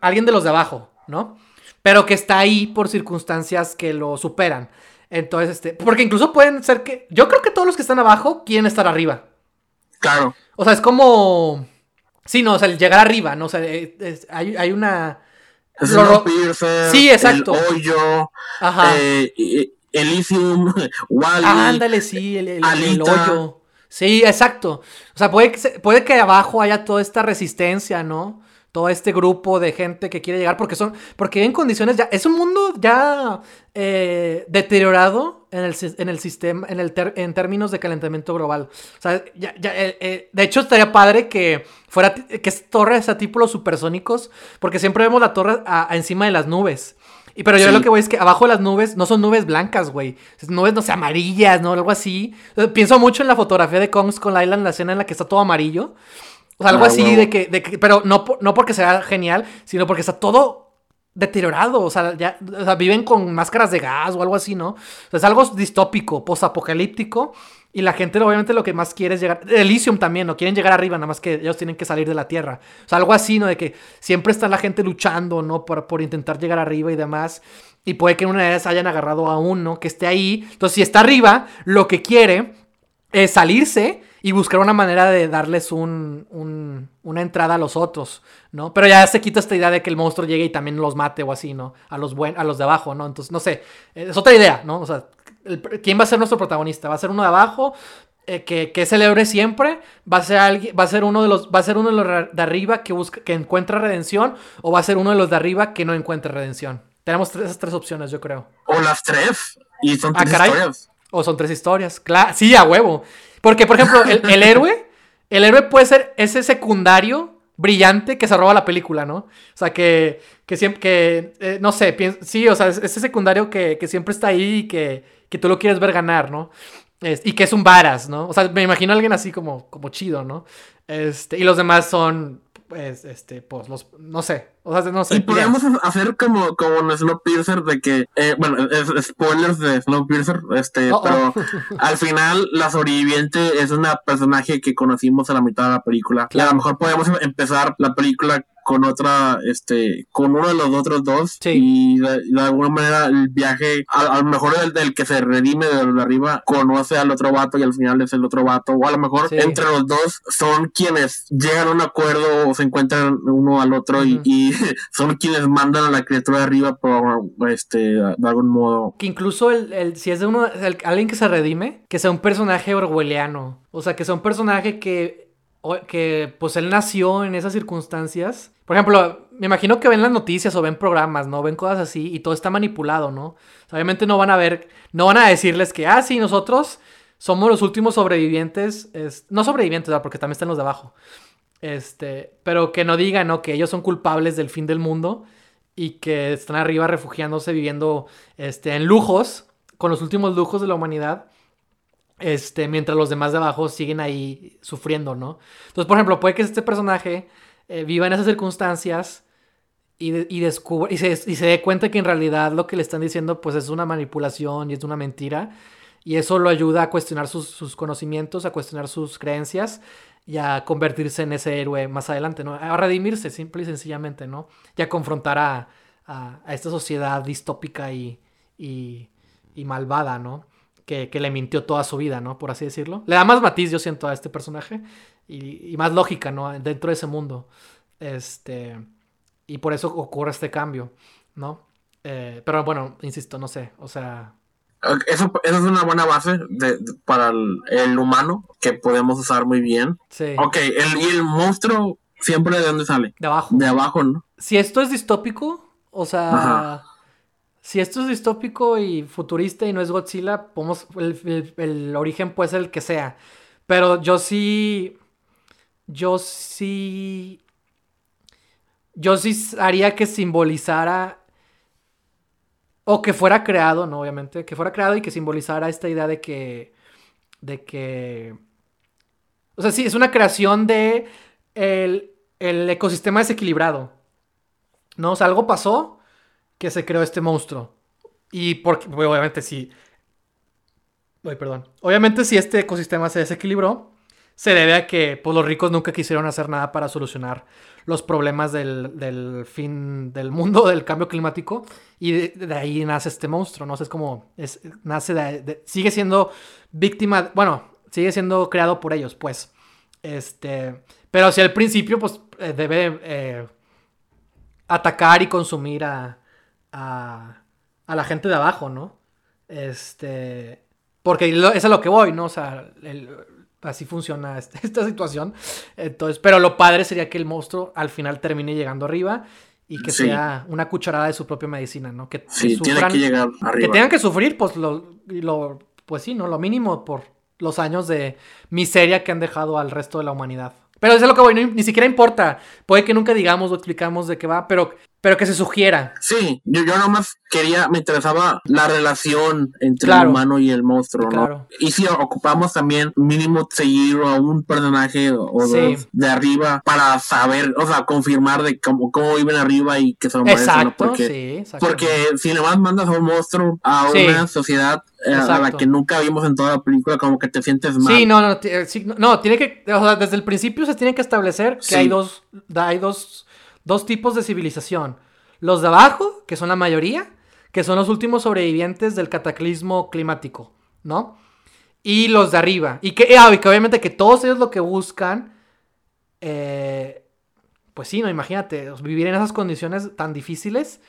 alguien de los de abajo, ¿no? Pero que está ahí por circunstancias que lo superan. Entonces, este, porque incluso pueden ser que, yo creo que todos los que están abajo quieren estar arriba. Claro. O sea, es como. Sí, no, o sea, el llegar arriba, ¿no? O sea, eh, hay, hay, una. sí, exacto. El hoyo. Ajá. Eh, Elysium, <laughs> Wally. Ándale, sí, el, el, el, hoyo. Sí, exacto. O sea, puede que, puede que abajo haya toda esta resistencia, ¿no? todo este grupo de gente que quiere llegar porque son porque en condiciones ya es un mundo ya eh, deteriorado en el, en el sistema en el en términos de calentamiento global o sea ya, ya eh, eh, de hecho estaría padre que fuera que es torres a tipo los supersónicos porque siempre vemos la torre encima de las nubes y pero yo lo que voy es que abajo de las nubes no son nubes blancas, güey. Nubes, no sé, amarillas, ¿no? Algo así. Pienso mucho en la fotografía de Kongs con Laila en la escena en la que está todo amarillo. O sea, algo ah, así de, que, de que, pero no, no porque sea genial, sino porque está todo deteriorado. O sea, ya, o sea, viven con máscaras de gas o algo así, ¿no? O sea, es algo distópico, posapocalíptico. Y la gente obviamente lo que más quiere es llegar. Elysium también, ¿no? Quieren llegar arriba, nada más que ellos tienen que salir de la Tierra. O sea, algo así, ¿no? De que siempre está la gente luchando, ¿no? Por, por intentar llegar arriba y demás. Y puede que en una de esas hayan agarrado a uno que esté ahí. Entonces, si está arriba, lo que quiere es salirse y buscar una manera de darles un, un, una entrada a los otros, ¿no? Pero ya se quita esta idea de que el monstruo llegue y también los mate o así, ¿no? A los, buen, a los de abajo, ¿no? Entonces, no sé, es otra idea, ¿no? O sea, ¿quién va a ser nuestro protagonista? ¿Va a ser uno de abajo? Eh, que, que celebre siempre, va a ser alguien, va a ser uno de los, va a ser uno de los de arriba que busca, que encuentra redención, o va a ser uno de los de arriba que no encuentra redención. Tenemos esas tres opciones, yo creo. O las tres. Y son ah, tres historias. O son tres historias. Claro, sí, a huevo. Porque, por ejemplo, el, héroe, el héroe puede ser ese secundario brillante que se roba la película, ¿no? O sea, que, que siempre, que, eh, no sé, sí, o sea, ese secundario que, que siempre está ahí y que, que, tú lo quieres ver ganar, ¿no? y que es un varas, ¿no? O sea, me imagino a alguien así como, como chido, ¿no? Este, y los demás son pues, este, pues, los, no sé, o sea, no sé. Y podemos hacer como, como en Snowpiercer de que, eh, bueno, es, spoilers de Snowpiercer, este, pero <laughs> al final la sobreviviente es una personaje que conocimos a la mitad de la película. Y a lo mejor podemos empezar la película con otra, este, con uno de los otros dos. Y de, alguna manera el viaje, a, lo mejor el del que se redime de los de arriba, conoce al otro vato y al final es el otro vato. O a lo mejor entre los dos son quienes llegan a un acuerdo o se encuentran uno al otro y, <laughs> son quienes mandan a la criatura de arriba por, este, de algún modo. Que incluso el, si es de uno, alguien que se redime, que sea un personaje orwelliano. O sea, que sea un personaje que que pues él nació en esas circunstancias. Por ejemplo, me imagino que ven las noticias o ven programas, ¿no? Ven cosas así y todo está manipulado, ¿no? obviamente no van a ver, no van a decirles que, ah, sí, nosotros somos los últimos sobrevivientes, no sobrevivientes, porque también están los de abajo. Este, pero que no digan, ¿no? Que ellos son culpables del fin del mundo y que están arriba refugiándose, viviendo este, en lujos, con los últimos lujos de la humanidad. Este, mientras los demás de abajo siguen ahí sufriendo, ¿no? Entonces, por ejemplo, puede que este personaje eh, viva en esas circunstancias y, y, y, se, y se dé cuenta que en realidad lo que le están diciendo pues es una manipulación y es una mentira. Y eso lo ayuda a cuestionar sus, sus conocimientos, a cuestionar sus creencias y a convertirse en ese héroe más adelante, ¿no? A redimirse, simple y sencillamente, ¿no? Y a confrontar a, a, esta sociedad distópica y, y malvada, ¿no? Que, que, le mintió toda su vida, ¿no? Por así decirlo. Le da más matiz, yo siento, a este personaje y, y más lógica, ¿no? Dentro de ese mundo. Este, y por eso ocurre este cambio, ¿no? Eh, pero bueno, insisto, no sé, o sea... Eso, eso es una buena base de, para el, el, humano que podemos usar muy bien. Sí. Ok, el, y el monstruo siempre de dónde sale? De abajo. De abajo, ¿no? Si esto es distópico, o sea... Ajá. Si esto es distópico y futurista y no es Godzilla, podemos, el, el, origen puede ser el que sea. Pero yo sí... Yo sí yo sí haría que simbolizara o que fuera creado, no obviamente, que fuera creado y que simbolizara esta idea de que de que o sea, sí, es una creación de el, el ecosistema desequilibrado. ¿No? O sea, algo pasó que se creó este monstruo. Y porque, obviamente, sí. Ay, perdón. Obviamente, si este ecosistema se desequilibró, se debe a que pues, los ricos nunca quisieron hacer nada para solucionar los problemas del, del fin del mundo, <laughs> del cambio climático, y de, ahí nace este monstruo, ¿no? O sea, es como, nace de, sigue siendo víctima, bueno, sigue siendo creado por ellos, pues. Este, pero si al principio, pues, eh, debe eh, atacar y consumir a, a, a, la gente de abajo, ¿no? Este, porque eso es a lo que voy, ¿no? O sea, el, así funciona <laughs> esta, esta, situación. Entonces, pero lo padre sería que el monstruo al final termine llegando arriba y que sí. sea una cucharada de su propia medicina, ¿no? Que, sí, sufran, tiene que llegar arriba. Que tengan que sufrir, pues lo, lo, pues sí, ¿no? Lo mínimo por los años de miseria que han dejado al resto de la humanidad. Pero eso es lo que voy, ni, ni siquiera importa. Puede que nunca digamos o explicamos de qué va, pero pero que se sugiera. Sí, yo, yo nomás quería, me interesaba la relación entre claro. el humano y el monstruo, ¿no? Claro. Y si ocupamos también mínimo seguir a un personaje o sí. dos de arriba para saber, o sea, confirmar de cómo, cómo viven arriba y que son Exacto, ¿no? porque, sí, porque si nomás mandas a un monstruo a una sí. sociedad eh, a la que nunca vimos en toda la película, como que te sientes mal. Sí, no, no, sí, no, tiene que, o sea, desde el principio se tiene que establecer que hay dos, hay dos dos tipos de civilización. Los de abajo, que son la mayoría, que son los últimos sobrevivientes del cataclismo climático, ¿no? Y los de arriba. Y que, ah, y que obviamente que todos ellos lo que buscan, eh, pues sí, no, imagínate, vivir en esas condiciones tan difíciles,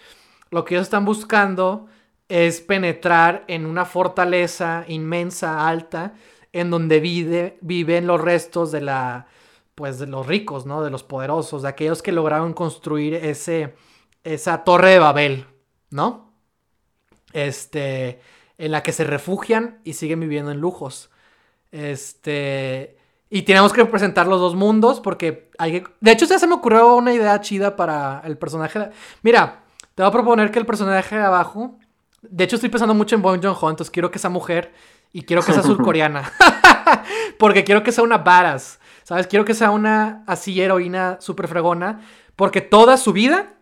lo que ellos están buscando es penetrar en una fortaleza inmensa, alta, en donde vive, viven los restos de la, pues de los ricos, ¿no? De los poderosos, de aquellos que lograron construir ese, esa torre de Babel, ¿no? Este, en la que se refugian y siguen viviendo en lujos. Este, y tenemos que representar los dos mundos porque hay que... De hecho, ya se me ocurrió una idea chida para el personaje. Mira, te voy a proponer que el personaje de abajo... De hecho, estoy pensando mucho en Bong Joon-ho, entonces quiero que sea mujer y quiero que sea <laughs> surcoreana. <laughs> porque quiero que sea una badass. ¿Sabes? Quiero que sea una así heroína súper fregona. Porque toda su vida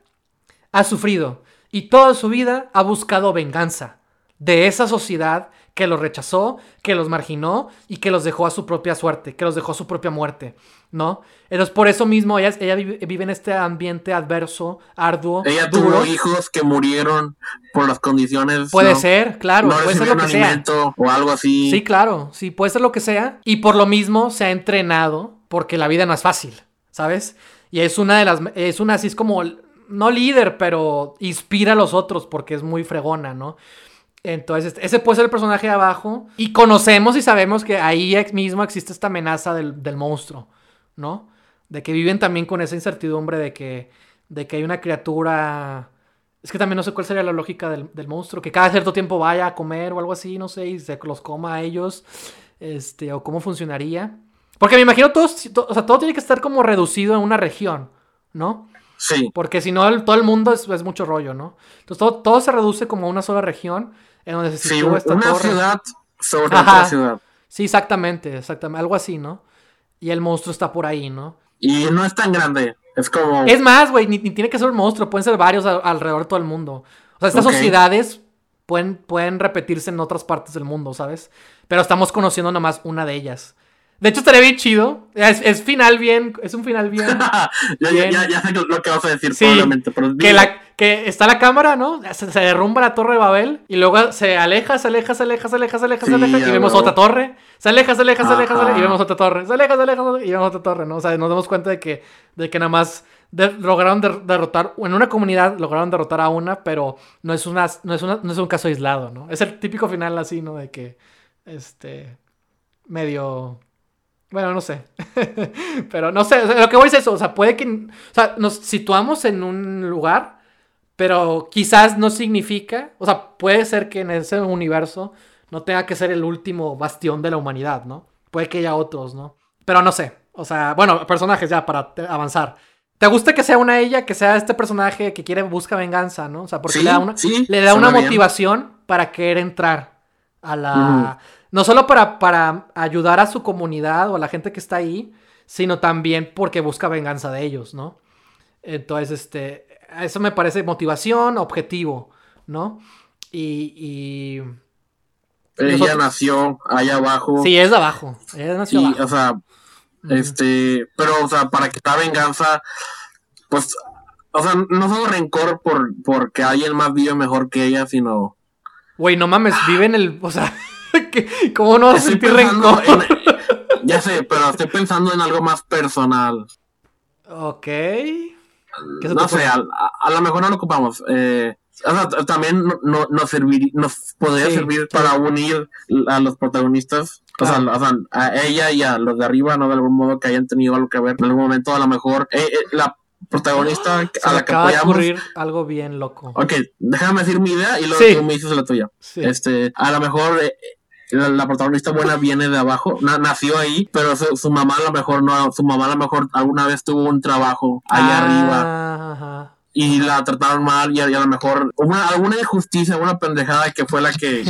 ha sufrido. Y toda su vida ha buscado venganza. De esa sociedad que los rechazó, que los marginó y que los dejó a su propia suerte, que los dejó a su propia muerte, ¿no? Entonces, por eso mismo ella, ella vive, vive, en este ambiente adverso, arduo. Ella duro. tuvo hijos que murieron por las condiciones. Puede ¿no? ser, claro, no puede ser lo que sea. O algo así. Sí, claro, sí, puede ser lo que sea. Y por lo mismo se ha entrenado porque la vida no es fácil, ¿sabes? Y es una de las, es una así, es como, no líder, pero inspira a los otros porque es muy fregona, ¿no? Entonces, ese puede ser el personaje de abajo. Y conocemos y sabemos que ahí mismo existe esta amenaza del, del, monstruo, ¿no? De que viven también con esa incertidumbre de que, de que hay una criatura... Es que también no sé cuál sería la lógica del, del, monstruo. Que cada cierto tiempo vaya a comer o algo así, no sé, y se los coma a ellos. Este, o cómo funcionaría. Porque me imagino todo, o sea, todo tiene que estar como reducido en una región, ¿no? Sí. Porque si no, todo el mundo es, es, mucho rollo, ¿no? Entonces todo, todo se reduce como a una sola región en donde se sitúa sí, esta una torre. ciudad sobre Ajá. otra ciudad. Sí, exactamente, exactamente, algo así, ¿no? Y el monstruo está por ahí, ¿no? Y no es tan grande, es como... Es más, güey, ni, ni, tiene que ser un monstruo, pueden ser varios a, alrededor de todo el mundo. O sea, estas okay. sociedades pueden, pueden repetirse en otras partes del mundo, ¿sabes? Pero estamos conociendo nomás una de ellas. De hecho, estaría bien chido. Es, es final bien. Es un final bien. ya, bien. Ya, ya, sé lo que vas a decir, sí, probablemente. Pero que, la, que está la cámara, ¿no? Se, derrumba la torre de Babel y luego se aleja, se aleja, se aleja, se aleja, se aleja, se aleja y vemos otra torre. Se aleja, se aleja, se aleja, se aleja y vemos otra torre. Se aleja, se aleja, y vemos otra torre, ¿no? O sea, nos damos cuenta de que, de que nada más lograron derrotar, en una comunidad lograron derrotar a una, pero no es, una, no, es no es un caso aislado, ¿no? Es el típico final así, ¿no? De que, este, medio... Bueno, no sé. <laughs> pero no sé, lo que voy es eso, o sea, puede que, o sea, nos situamos en un lugar, pero quizás no significa, o sea, puede ser que en ese universo no tenga que ser el último bastión de la humanidad, ¿no? Puede que haya otros, ¿no? Pero no sé. O sea, bueno, personajes ya para avanzar. ¿Te gusta que sea una ella, que sea este personaje que quiere, busca venganza, ¿no? O sea, porque le da una, le da una motivación para querer entrar a la... No solo para, para ayudar a su comunidad o a la gente que está ahí, sino también porque busca venganza de ellos, ¿no? Entonces, este, eso me parece motivación, objetivo, ¿no? Y... y... Ella nació allá abajo. Sí, es de abajo. Ella nació abajo. O sea, este, pero, o sea, para que esta venganza, pues, o sea, no solo rencor por porque alguien más vive mejor que ella, sino. Güey, no mames, vive en el. O sea, <laughs> ¿cómo no vas a sentir rencor? <laughs> ya sé, pero estoy pensando en algo más personal. Ok. No sé, a, lo mejor no lo ocupamos. Eh, también no, nos, servir, nos podría servir para unir a los protagonistas. O, sea, a ella y a los de arriba, ¿no? De algún modo que hayan tenido algo que ver. En algún momento, a lo mejor, eh, eh, la protagonista a la que apoyamos. Ocurrir algo bien loco. Ok, déjame decir mi idea y luego tú me dices la tuya. Este, a lo mejor la, protagonista buena viene de abajo, nació ahí, pero su, mamá a lo mejor no, su mamá a lo mejor alguna vez tuvo un trabajo allá ah, arriba. Ajá. Y la trataron mal y a, lo mejor una, alguna injusticia, una pendejada que fue la que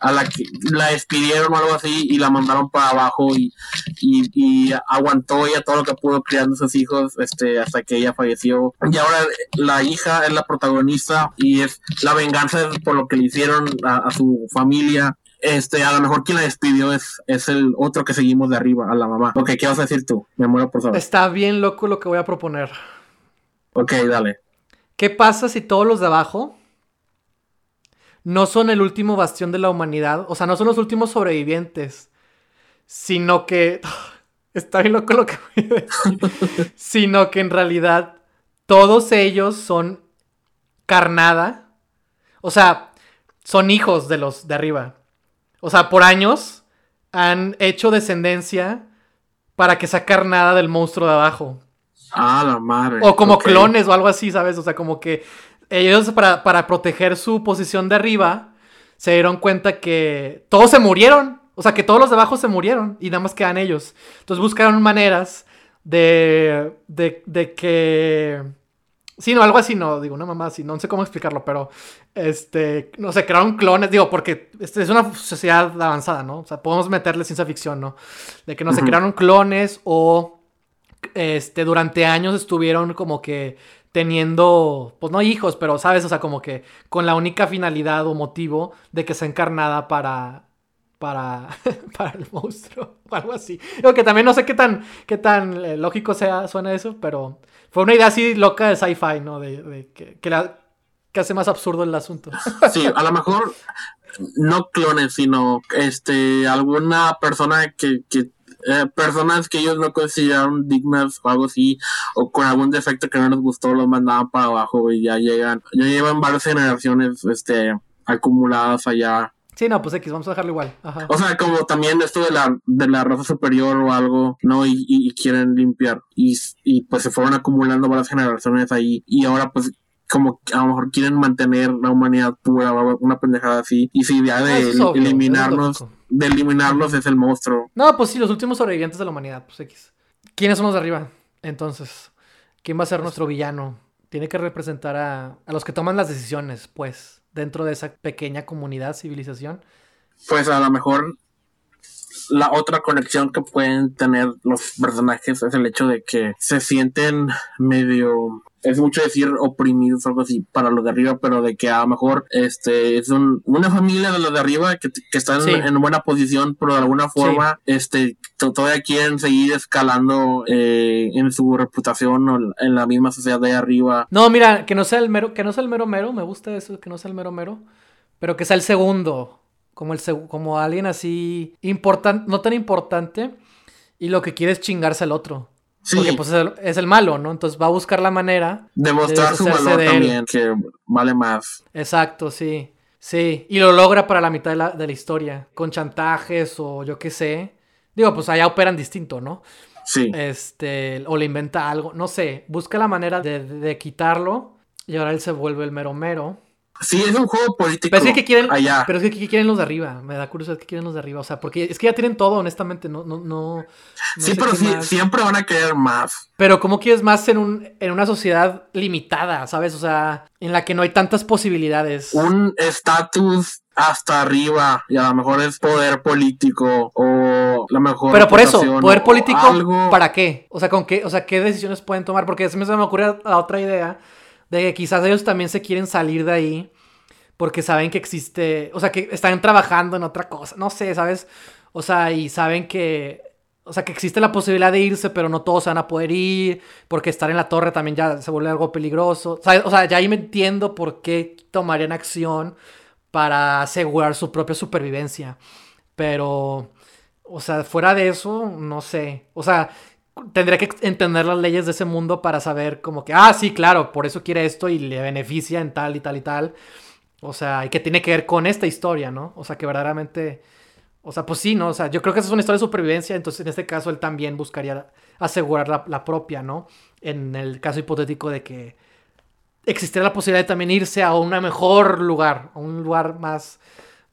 a la que la despidieron o algo así y la mandaron para abajo y, y, aguantó ella todo lo que pudo criando a sus hijos este hasta que ella falleció. Y ahora la hija es la protagonista y es la venganza por lo que le hicieron a, su familia este, a lo mejor quien la despidió es, es el otro que seguimos de arriba, a la mamá. Ok, ¿qué vas a decir tú? Me muero por saber. Está bien loco lo que voy a proponer. Ok, dale. ¿Qué pasa si todos los de abajo no son el último bastión de la humanidad? O sea, no son los últimos sobrevivientes, sino que... <sighs> Está bien loco lo que voy a decir. <laughs> sino que en realidad todos ellos son carnada. O sea, son hijos de los de arriba. O sea, por años han hecho descendencia para que sea carnada del monstruo de abajo. Ah, la madre. O como clones o algo así, ¿sabes? O sea, como que ellos para, para proteger su posición de arriba se dieron cuenta que todos se murieron. O sea, que todos los de abajo se murieron y nada más quedan ellos. Entonces buscaron maneras de, de, de que... Sí, no, algo así, no, digo, una mamá así, no sé cómo explicarlo, pero, este, no sé, crearon clones, digo, porque este es una sociedad avanzada, ¿no? O sea, podemos meterle ciencia ficción, ¿no? De que no se crearon clones o este, durante años estuvieron como que teniendo, pues no hijos, pero sabes, o sea, como que con la única finalidad o motivo de que sea encarnada para, para, <laughs> para el monstruo <laughs> o algo así. Digo que también no sé qué tan, qué tan eh, lógico sea, suena eso, pero fue una idea así loca de sci-fi, ¿no? De, que, la, que hace más absurdo el asunto. <laughs> Sí, a lo mejor no clones, sino este alguna persona que, que eh, personas que ellos no consideraron dignas o algo así, o con algún defecto que no les gustó, los mandaban para abajo y ya llegan, ya llevan varias generaciones este, acumuladas allá. Sí, no, pues X, vamos a dejarlo igual. O sea, como también esto de la, de la raza superior o algo, ¿no? Y, y, quieren limpiar. Y, y pues se fueron acumulando varias generaciones ahí. Y ahora pues como a lo mejor quieren mantener la humanidad pura, una pendejada así, y su idea de ah, eliminarnos, de eliminarlos es el monstruo. No, pues sí, los últimos sobrevivientes de la humanidad, pues X. ¿Quiénes son los de arriba? Entonces, ¿quién va a ser nuestro villano? Tiene que representar a, a los que toman las decisiones, pues, dentro de esa pequeña comunidad, civilización. Pues a lo mejor la otra conexión que pueden tener los personajes es el hecho de que se sienten medio es mucho decir oprimidos o algo así para los de arriba, pero de que a lo mejor este es un, una familia de los de arriba que, que están en buena posición, pero de alguna forma este todavía quieren seguir escalando eh, en su reputación o en la misma sociedad de arriba. No, mira, que no sea el mero, que no sea el mero mero, me gusta eso, que no sea el mero mero, pero que sea el segundo, como el como alguien así importante, no tan importante y lo que quiere es chingarse al otro. Porque pues es el, malo, ¿no? Entonces va a buscar la manera de mostrar su valor también, que vale más. Exacto, sí. Sí, y lo logra para la mitad de la, de la historia, con chantajes o yo qué sé. Digo, pues allá operan distinto, ¿no? Sí. Este, o le inventa algo, no sé, busca la manera de, de quitarlo y ahora él se vuelve el mero mero. Sí, es un juego político. Pero es que, quieren, Pero es que quieren los de arriba. Me da curiosidad que quieren los de arriba. O sea, porque es que ya tienen todo, honestamente. No, no, no. sí, pero sí, siempre van a querer más. Pero ¿cómo quieres más en, un, en una sociedad limitada, sabes? O sea, en la que no hay tantas posibilidades. Un estatus hasta arriba y a lo mejor es poder político o la mejor pero por eso poder político para qué o sea con qué o sea qué decisiones pueden tomar porque se me ocurre la otra idea de que quizás ellos también se quieren salir de ahí porque saben que existe, o sea, que están trabajando en otra cosa, no sé, ¿sabes? O sea, y saben que, o sea, que existe la posibilidad de irse, pero no todos van a poder ir, porque estar en la torre también ya se vuelve algo peligroso. O sea, ya ahí me entiendo por qué tomarían acción para asegurar su propia supervivencia. Pero, o sea, fuera de eso, no sé. O sea, tendría que entender las leyes de ese mundo para saber como que, ah, sí, claro, por eso quiere esto y le beneficia en tal y tal y tal. O sea, y que tiene que ver con esta historia, ¿no? O sea, que verdaderamente... O sea, pues sí, ¿no? O sea, yo creo que esa es una historia de supervivencia, entonces en este caso él también buscaría asegurar la, propia, ¿no? En el caso hipotético de que existiera la posibilidad de también irse a un mejor lugar, a un lugar más,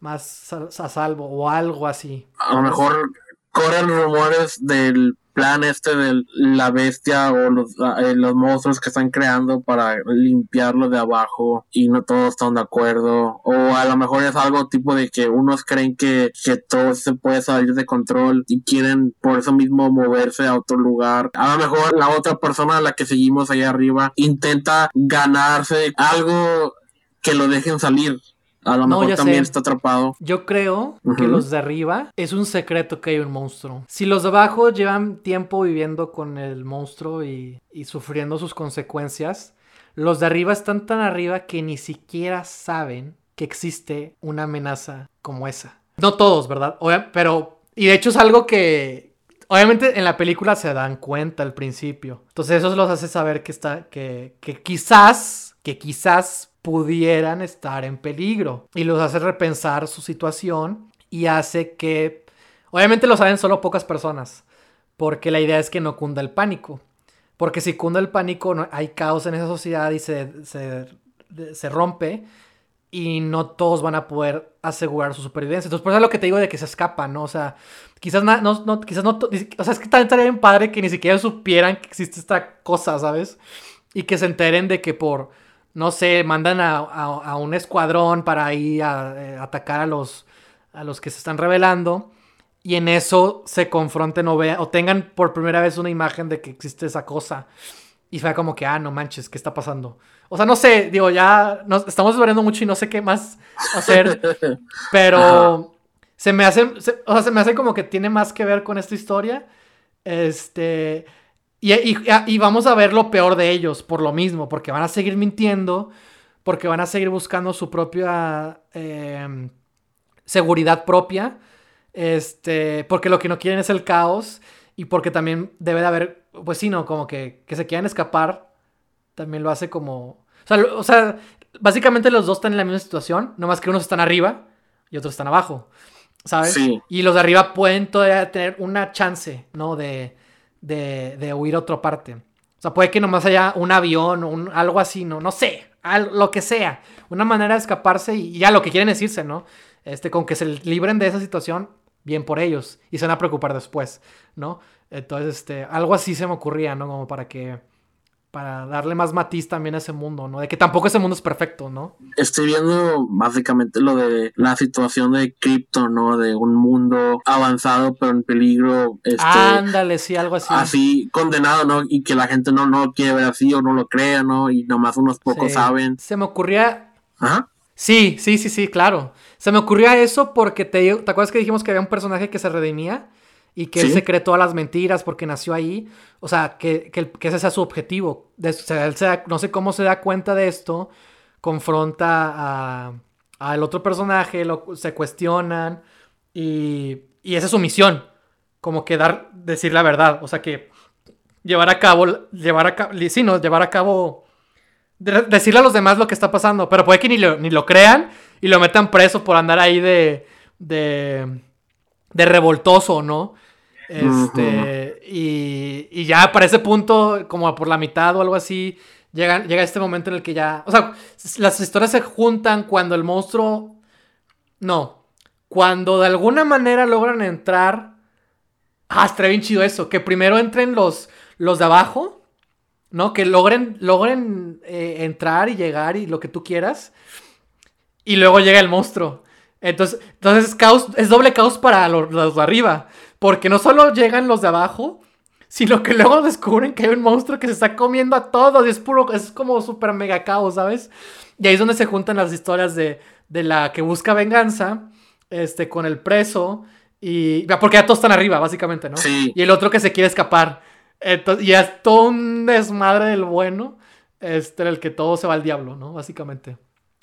más a salvo o algo así. A lo mejor corren rumores del plan este de la bestia o los, eh, los monstruos que están creando para limpiarlo de abajo y no todos están de acuerdo. O a lo mejor es algo tipo de que unos creen que, que todo se puede salir de control y quieren por eso mismo moverse a otro lugar. A lo mejor la otra persona a la que seguimos ahí arriba intenta ganarse algo que lo dejen salir a lo mejor también está atrapado. Yo creo que los de arriba es un secreto que hay un monstruo. Si los de abajo llevan tiempo viviendo con el monstruo y, sufriendo sus consecuencias, los de arriba están tan arriba que ni siquiera saben que existe una amenaza como esa. No todos, ¿verdad? pero, y de hecho es algo que, obviamente en la película se dan cuenta al principio. Entonces eso los hace saber que está, que, que quizás, que quizás pudieran estar en peligro y los hace repensar su situación y hace que, obviamente lo saben solo pocas personas, porque la idea es que no cunda el pánico, porque si cunda el pánico hay caos en esa sociedad y se, se, rompe y no todos van a poder asegurar su supervivencia. Entonces, por eso es lo que te digo de que se escapan, ¿no? O sea, quizás no, no quizás no, o sea, es que también estaría bien padre que ni siquiera supieran que existe esta cosa, ¿sabes? Y que se enteren de que por no sé, mandan a, un escuadrón para ir a, eh, atacar a los, a los que se están revelando y en eso se confronten o, o tengan por primera vez una imagen de que existe esa cosa. Y fue como que, ah, no manches, ¿qué está pasando? O sea, no sé, digo, ya nos estamos desvariando mucho y no sé qué más hacer. <laughs> pero se me hace, o sea, se me hace como que tiene más que ver con esta historia. Este, y, vamos a ver lo peor de ellos por lo mismo, porque van a seguir mintiendo, porque van a seguir buscando su propia em, seguridad propia, este, porque lo que no quieren es el caos y porque también debe de haber, pues sí, no, como que, que se quieran escapar, también lo hace como... O sea, básicamente los dos están en la misma situación, nomás que unos están arriba y otros están abajo, ¿sabes? Y los de arriba pueden todavía tener una chance, ¿no? De de, de huir a otra parte. O sea, puede que nomás haya un avión o un, algo así, ¿no? No sé, lo que sea. Una manera de escaparse y ya lo que quieren decirse, ¿no? Este, con que se libren de esa situación, bien por ellos. Y se van a preocupar después, ¿no? Entonces, este, algo así se me ocurría, ¿no? Como para que para darle más matiz también a ese mundo, ¿no? De que tampoco ese mundo es perfecto, ¿no? Estoy viendo básicamente lo de la situación de Crypto, ¿no? De un mundo avanzado pero en peligro. Este, Ándale, sí, algo así. Así condenado, ¿no? Y que la gente no, no lo quiere ver así o no lo crea, ¿no? Y nomás unos pocos Sí. saben. Se me ocurría... Ajá. Sí, sí, sí, sí, claro. Se me ocurría eso porque te, ¿te acuerdas que dijimos que había un personaje que se redimía? Y que él Sí. se cree todas las mentiras porque nació ahí. O sea, que, que, ese sea su objetivo. De- o sea, él se da- no sé cómo se da cuenta de esto. Confronta a- al otro personaje, lo, se cuestionan. Y, y esa es su misión. Como que dar, decir la verdad. O sea, que llevar a cabo, llevar a cabo, sí, no, llevar a cabo, de- decirle a los demás lo que está pasando, pero puede que ni lo, ni lo crean y lo metan preso por andar ahí de, de, de revoltoso, ¿no? Este, y, y ya para ese punto, como por la mitad o algo así, llega, llega este momento en el que ya, o sea, las historias se juntan cuando el monstruo, no, cuando de alguna manera logran entrar Ah, estaría bien chido eso. Que primero entren los, los de abajo. ¿No? Que logren, logren eh, entrar y llegar y lo que tú quieras. Y luego llega el monstruo. Entonces, entonces es, caos, es doble caos para los, los de arriba. Porque no solo llegan los de abajo, sino que luego descubren que hay un monstruo que se está comiendo a todos. Y es puro, es como súper mega caos, ¿sabes? Y ahí es donde se juntan las historias de, de la que busca venganza. Este, con el preso. Y. Porque ya todos están arriba, básicamente, ¿no? Sí. Y el otro que se quiere escapar. Entonces, y es todo un desmadre del bueno. Este, en el que todo se va al diablo, ¿no? Básicamente.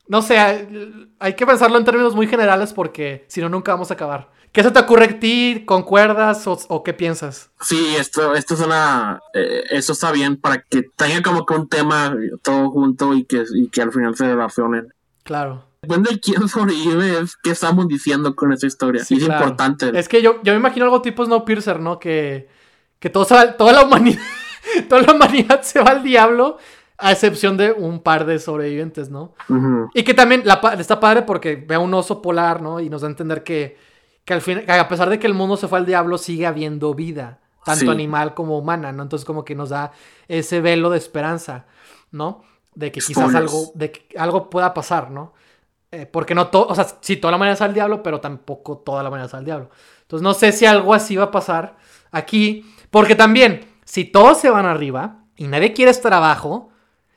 No sé, hay, hay que pensarlo en términos muy generales porque si no, nunca vamos a acabar. ¿Qué se te ocurre a ti? ¿Concuerdas o, o qué piensas? Sí, esto, esto es una. eh, eso está bien para que tenga como que un tema todo junto y que, y que al final se relacionen. Claro. Depende de quién <laughs> sobrevive, es qué estamos diciendo con esta historia. Sí, es claro. importante. Es que yo, yo me imagino algo tipo Snowpiercer, ¿no? Que, que todo toda la humanidad. <laughs> toda la humanidad se va al diablo. A excepción de un par de sobrevivientes, ¿no? Y que también la, está padre porque ve a un oso polar, ¿no? Y nos da a entender que, que al fin, que a pesar de que el mundo se fue al diablo, sigue habiendo vida, tanto Sí. animal como humana, ¿no? Entonces como que nos da ese velo de esperanza, ¿no? De que quizás algo, de que algo pueda pasar, ¿no? Eh, porque no todo, o sea, sí, toda la humanidad es al diablo, pero tampoco toda la humanidad es al diablo. Entonces no sé si algo así va a pasar aquí, porque también, si todos se van arriba y nadie quiere estar abajo,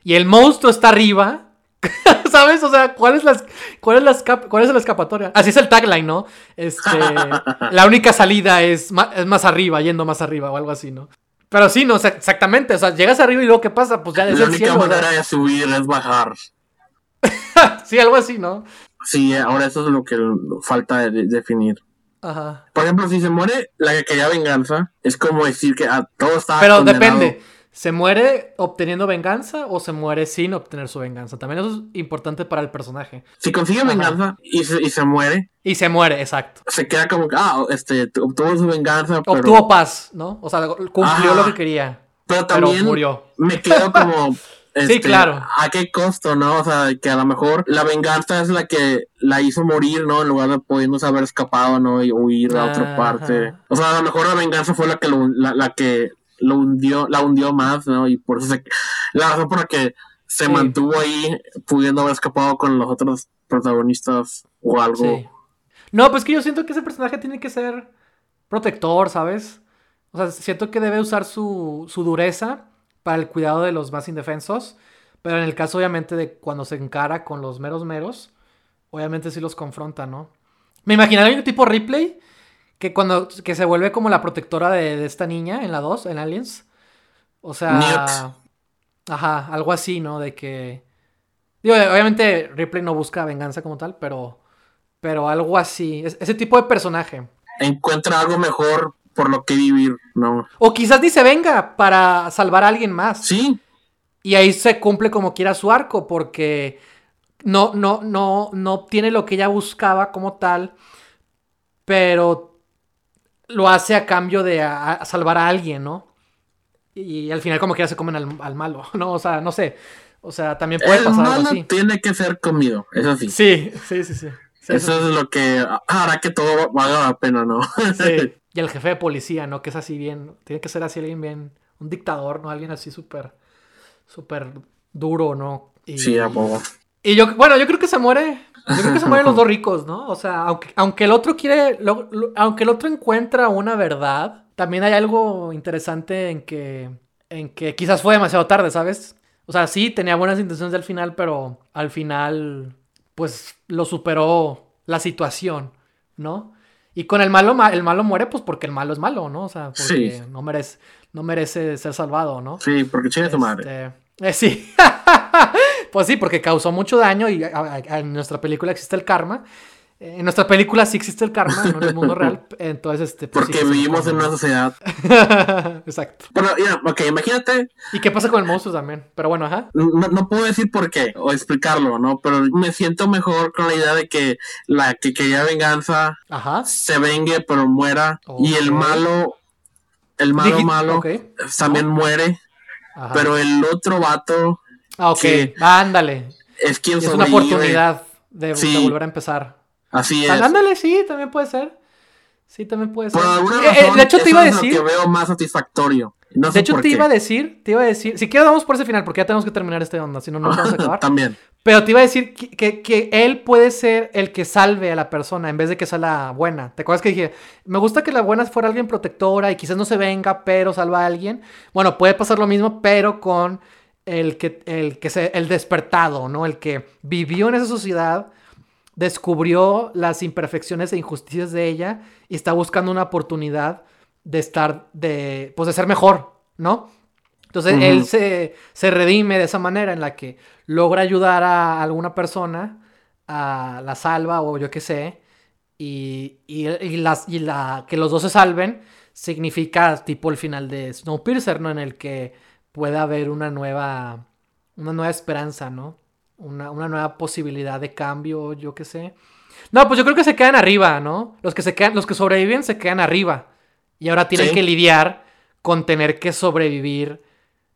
y el monstruo está arriba, <laughs> ¿sabes? O sea, ¿cuál es la, cuál es la, escap- cuál es la escapatoria? Así es el tagline, ¿no? Este, <laughs> la única salida es más, es más arriba, yendo más arriba o algo así, ¿no? Pero sí, no, o sea, exactamente. O sea, llegas arriba y luego, ¿qué pasa? Pues ya es La el única cielo. manera de subir es bajar. <laughs> sí, algo así, ¿no? Sí, ahora eso es lo que falta de, de- definir. Ajá. Por ejemplo, si se muere la que quería venganza, es como decir que a todo está Pero condenado. depende. ¿Se muere obteniendo venganza o se muere sin obtener su venganza? También eso es importante para el personaje. Si consigue venganza y se, y se muere, Y se muere, exacto. se queda como que, ah, este, obtuvo su venganza, pero, Obtuvo paz, ¿no? O sea, cumplió Ajá. lo que quería. pero Pero también murió. me quedo como... <laughs> este, claro. ¿A qué costo, no? O sea, que a lo mejor la venganza es la que la hizo morir, ¿no? En lugar de pudiéndose haber escapado, ¿no? Y huir a otra parte. O sea, a lo mejor la venganza fue la que lo, la, la que lo hundió, la hundió más, ¿no? Y por eso se, la razón por la que se Sí. mantuvo ahí, pudiendo haber escapado con los otros protagonistas o algo. Sí. No, pues que yo siento que ese personaje tiene que ser protector, ¿sabes? O sea, siento que debe usar su, su dureza para el cuidado de los más indefensos. Pero en el caso, obviamente, de cuando se encara con los meros meros, obviamente sí los confronta, ¿no? Me imaginaría un tipo Ripley que cuando que se vuelve como la protectora de, de esta niña en la 2, en Aliens. O sea, Newt. ajá, algo así, ¿no? De que digo, obviamente Ripley no busca venganza como tal, pero pero algo así, Es- ese tipo de personaje. Encuentra algo mejor por lo que vivir, ¿no? O quizás ni se venga para salvar a alguien más. Sí, Y ahí se cumple como quiera su arco, porque no, no, no, no obtiene lo que ella buscaba como tal, pero lo hace a cambio de a- a salvar a alguien, ¿no? Y, al final como quiera se comen al, al malo, <laughs> ¿no? O sea, no sé. O sea, también puede el pasar algo malo así. tiene que ser comido, eso sí. Sí, sí, sí, sí. Sí, Eso es lo que hará que todo valga la pena, ¿no? Sí. <laughs> Y el jefe de policía, ¿no? Que es así bien, tiene que ser así alguien bien, un dictador, ¿no? Alguien así súper, súper duro, ¿no? Y, Sí, a poco. y yo, bueno, yo creo que se muere. Yo creo que se mueren los dos ricos, ¿no? O sea, aunque, aunque el otro quiere, lo- lo- aunque el otro encuentra una verdad, también hay algo interesante en que, en que quizás fue demasiado tarde, ¿sabes? O sea, sí, tenía buenas intenciones al final, pero al final, pues, lo superó la situación, ¿no? Y con el malo, ma- el malo muere, pues, porque el malo es malo, ¿no? O sea, porque Sí. no merece, no merece ser salvado, ¿no? Sí, porque chingue tu madre. Eh, sí. <laughs> pues sí, porque causó mucho daño y a- a- en nuestra película existe el karma. Eh, En nuestra película sí existe el karma, no en el mundo real. <laughs> Entonces, este. pues Porque vivimos en una sociedad. <laughs> Exacto. Bueno, mira, ok, imagínate, ¿Y qué pasa con el monstruo también? Pero bueno, ajá. no, no puedo decir por qué o explicarlo, ¿no? Pero me siento mejor con la idea de que la que quería venganza Ajá. se vengue pero muera y el malo, el malo Digi- malo también muere, Ajá. pero el otro vato Ah, ok. sí. Ándale. es quien Es una oportunidad de, volver a empezar. Así es. Ah, Ándale, sí, también puede ser. Sí, también puede ser. Por alguna Eh, eh, razón, de hecho, te iba a es decir. lo que veo más satisfactorio. No sé De hecho, por te qué. iba a decir, te iba a decir, si quieres vamos por ese final, porque ya tenemos que terminar esta onda, si no, no vamos a acabar. También. Pero te iba a decir que, que- que él puede ser el que salve a la persona en vez de que sea la buena. ¿Te acuerdas que dije, me gusta que la buena fuera alguien protectora y quizás no se venga, pero salva a alguien? Bueno, puede pasar lo mismo, pero con el que, el que se, el despertado, ¿no? El que vivió en esa sociedad, descubrió las imperfecciones e injusticias de ella y está buscando una oportunidad de estar, de, pues de ser mejor, ¿no? Entonces él se, se redime de esa manera en la que logra ayudar a alguna persona, a la salva o yo qué sé, y, y, y las, y la, que los dos se salven significa tipo el final de Snowpiercer, ¿no? En el que puede haber una nueva, una nueva esperanza, ¿no? Una, una nueva posibilidad de cambio, yo qué sé. No, pues yo creo que se quedan arriba, ¿no? Los que, se quedan, los que sobreviven se quedan arriba. Y ahora tienen Sí. que lidiar con tener que sobrevivir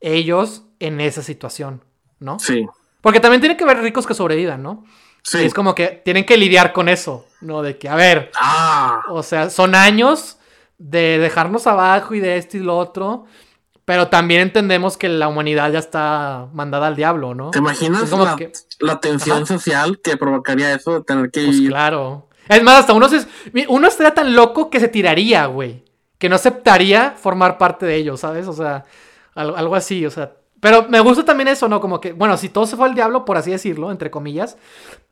ellos en esa situación, ¿no? Sí. Porque también tiene que haber ricos que sobrevivan, ¿no? Sí. Y es como que tienen que lidiar con eso, ¿no? De que, a ver, Ah. o sea, son años de dejarnos abajo y de esto y lo otro, pero también entendemos que la humanidad ya está mandada al diablo, ¿no? ¿Te imaginas como la, que- la tensión Ajá. social que provocaría eso de tener que Pues ir? claro. Es más, hasta uno, se, uno estaría tan loco que se tiraría, güey. Que no aceptaría formar parte de ellos, ¿sabes? O sea, algo, así, o sea. Pero me gusta también eso, ¿no? Como que, bueno, si todo se fue al diablo, por así decirlo, entre comillas,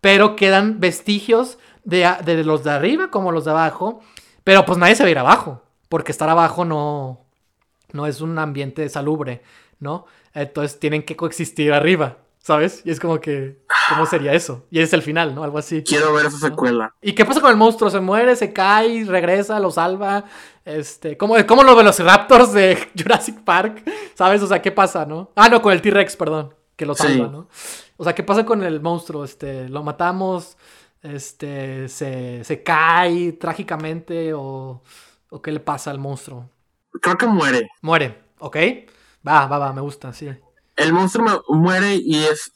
pero quedan vestigios de, de los de arriba como los de abajo, pero pues nadie se va a ir abajo, porque estar abajo no, no es un ambiente salubre, ¿no? Entonces tienen que coexistir arriba, ¿sabes? Y es como que, ¿cómo sería eso? Y es el final, ¿no? Algo así. Quiero ver esa secuela. ¿Y qué pasa con el monstruo? ¿Se muere, se cae, regresa, lo salva? Este, ¿cómo, cómo los velociraptors de <laughs> Jurassic Park? ¿Sabes? O sea, ¿qué pasa, no? Ah, no, con el T-Rex, perdón, que lo salva, Sí. ¿no? O sea, ¿qué pasa con el monstruo? Este, ¿lo matamos? Este, ¿se, se cae trágicamente o, o qué le pasa al monstruo? Creo que muere. Muere, ¿ok? Va, va, va, me gusta, sí. El monstruo mu- muere y es.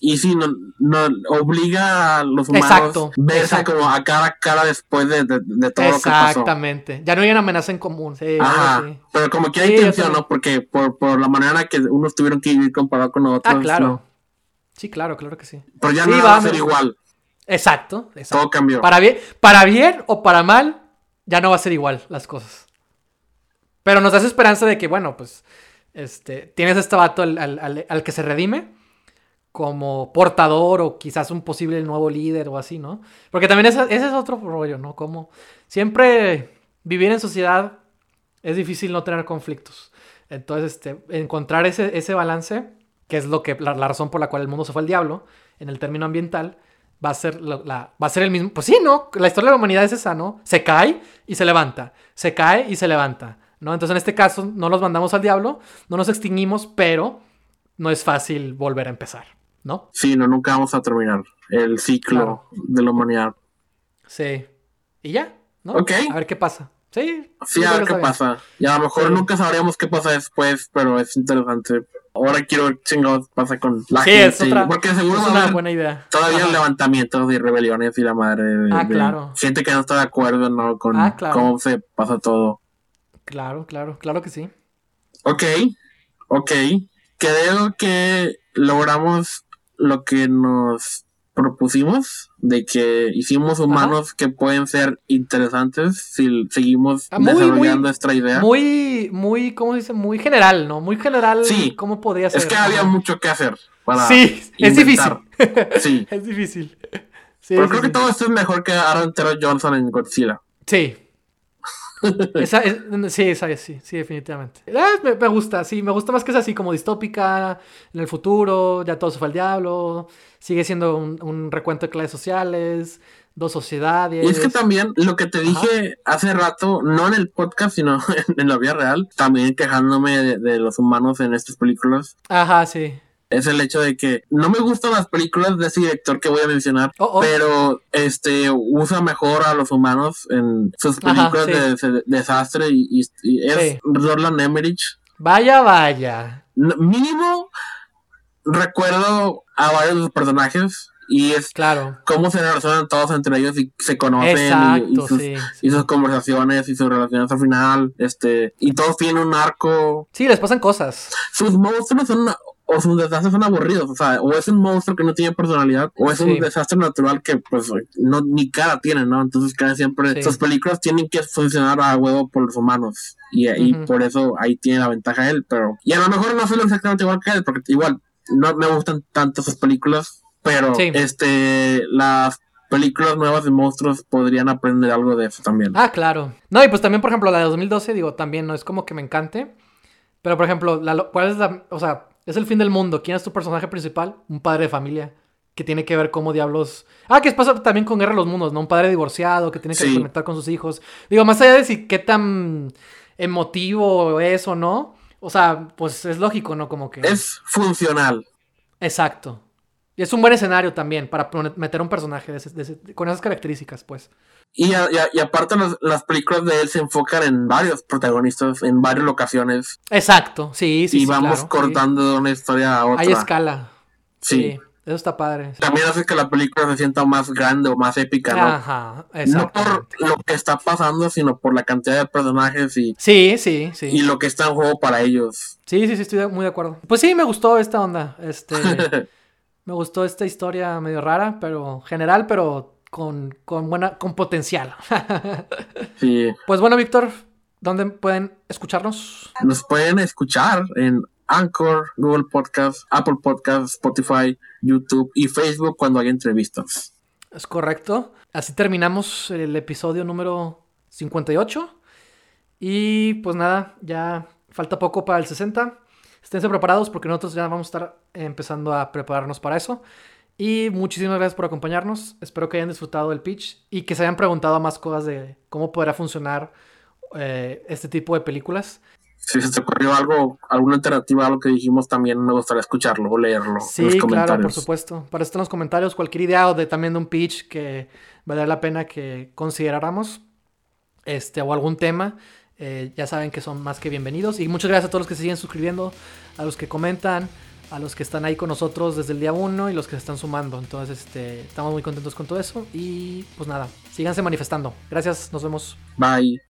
Y sí, no, no obliga a los humanos Exacto, verse exacto. como a cara a cara después de, de- de todo lo que pasó. Exactamente. Ya no hay una amenaza en común. Sí, Ajá, sí. pero como que hay Sí, tensión. ¿no? Porque por, por la manera que unos tuvieron que vivir comparado con otros. Ah, claro. ¿no? Sí, claro, claro que sí. Pero ya nada va, va a ser igual. Exacto, exacto. Todo cambió. Para bien, para bien o para mal, ya no va a ser igual las cosas. Pero nos das esperanza de que, bueno, pues, este, tienes este vato al, que se redime como portador o quizás un posible nuevo líder o así, ¿no? Porque también ese, es otro rollo, ¿no? Como siempre vivir en sociedad es difícil no tener conflictos. Entonces, este, encontrar ese, balance, que es lo que, la, razón por la cual el mundo se fue al diablo, en el término ambiental, va a ser va a ser el mismo. Pues sí, ¿no? La historia de la humanidad es esa, ¿no? Se cae y se levanta. Se cae y se levanta. ¿No? Entonces, en este caso, no los mandamos al diablo, no nos extinguimos, pero no es fácil volver a empezar, ¿no? Sí, no, nunca vamos a terminar el ciclo Claro. de la humanidad. Sí. Y ya, ¿no? Ok. A ver qué pasa. Sí. Sí, a ver qué pasa. Y a lo mejor Sí. nunca sabremos qué pasa después, pero es interesante. Ahora quiero ver chingados pasa con la Sí, gente. es otra. Porque seguro es una buena idea. todavía Ajá. levantamientos y rebeliones y la madre de, Ah, de claro. gente que no está de acuerdo ¿no? con Ah, claro. cómo se pasa todo. Claro, claro, claro que sí. Ok, ok. creo que logramos lo que nos propusimos de que hicimos humanos que pueden ser interesantes si seguimos Ah, muy, desarrollando muy- esta idea. Muy, muy, ¿cómo se dice? Muy general, ¿no? Muy general. Sí. ¿Cómo podría ser? es que había mucho que hacer para Sí, es inventar. difícil. <laughs> Sí. <laughs> es difícil. Sí, Pero creo que todo esto es mejor que Aaron Taylor Johnson en Godzilla. Sí. Esa, es- sí, esa, sí, sí, definitivamente. Ah, me, me gusta, sí, me gusta más que es así como distópica, en el futuro, ya todo se fue al diablo, sigue siendo un, un recuento de clases sociales, dos sociedades. Y es que también lo que te dije hace rato, no en el podcast, sino en, <laughs> en la vida real, también quejándome de, de los humanos en estas películas, Ajá, sí. Es el hecho de que no me gustan las películas de ese director que voy a mencionar, Oh, oh. pero este usa mejor a los humanos en sus Ajá, películas sí. de, de- desastre y, y- y es Sí. Roland Emmerich. Vaya, vaya. Mínimo recuerdo a varios de los personajes y es Claro. cómo se relacionan todos entre ellos y se conocen y- y, Exacto, sus, sí. y sus conversaciones y sus relaciones al final, este, y todos tienen un arco. Sí, les pasan cosas. Sus monstruos son, o sus desastres son aburridos, o sea, o es un monstruo que no tiene personalidad, o es Sí. un desastre natural que, pues, no, ni cara tiene, ¿no? Entonces, casi siempre, Sí. sus películas tienen que funcionar a huevo por los humanos, y, y Ujú. por eso ahí tiene la ventaja él, pero, y a lo mejor no soy exactamente igual que él, porque igual, no me gustan tanto sus películas, pero, Sí. este, las películas nuevas de monstruos podrían aprender algo de eso también. Ah, claro. No, y pues también, por ejemplo, la de 2012, digo, también no es como que me encante. Pero, por ejemplo, la, ¿cuál es la. O sea, es el fin del mundo. ¿Quién es tu personaje principal? Un padre de familia. Que tiene que ver cómo diablos. Ah, que pasa también con Guerra de los Mundos, ¿no? Un padre divorciado que tiene que Sí. conectar con sus hijos. Digo, más allá de si qué tan emotivo es o no. O sea, pues es lógico, ¿no? Como que. Es funcional. Exacto. Y es un buen escenario también para meter un personaje de ese- de ese- con esas características, pues. Y, a- y a- y aparte las, las películas de él se enfocan en varios protagonistas, en varias locaciones. Exacto, sí, sí. y sí, vamos claro, sí. cortando de una historia a otra. Hay escala. Sí. Sí. Eso está padre. También hace que la película se sienta más grande o más épica, ¿no? Ajá, No por lo que está pasando, sino por la cantidad de personajes y, Sí, sí, sí. y lo que está en juego para ellos. Sí, sí, sí, estoy muy de acuerdo. Pues sí, me gustó esta onda. Este, <laughs> me gustó esta historia medio rara, pero general, pero con, con buena, con potencial. <laughs> sí. pues bueno, Víctor, ¿dónde pueden escucharnos? Nos pueden escuchar en Anchor, Google Podcast, Apple Podcast, Spotify, YouTube y Facebook cuando hay entrevistas. Es correcto. Así terminamos el episodio número 58. Y pues nada, ya falta poco para el 60. Esténse preparados porque nosotros ya vamos a estar empezando a prepararnos para eso. Y muchísimas gracias por acompañarnos. Espero que hayan disfrutado del pitch y que se hayan preguntado más cosas de cómo podrá funcionar eh, este tipo de películas. Si se te ocurrió algo, alguna alternativa a lo que dijimos, también me gustaría escucharlo o leerlo en los Sí, claro, comentarios. por supuesto. Para esto en los comentarios, cualquier idea o de también de un pitch que valdría la pena que consideráramos, este, o algún tema, eh, ya saben que son más que bienvenidos. Y muchas gracias a todos los que se siguen suscribiendo, a los que comentan, a los que están ahí con nosotros desde el día uno y los que se están sumando. Entonces, este, estamos muy contentos con todo eso. Y pues nada, síganse manifestando. Gracias, nos vemos. Bye.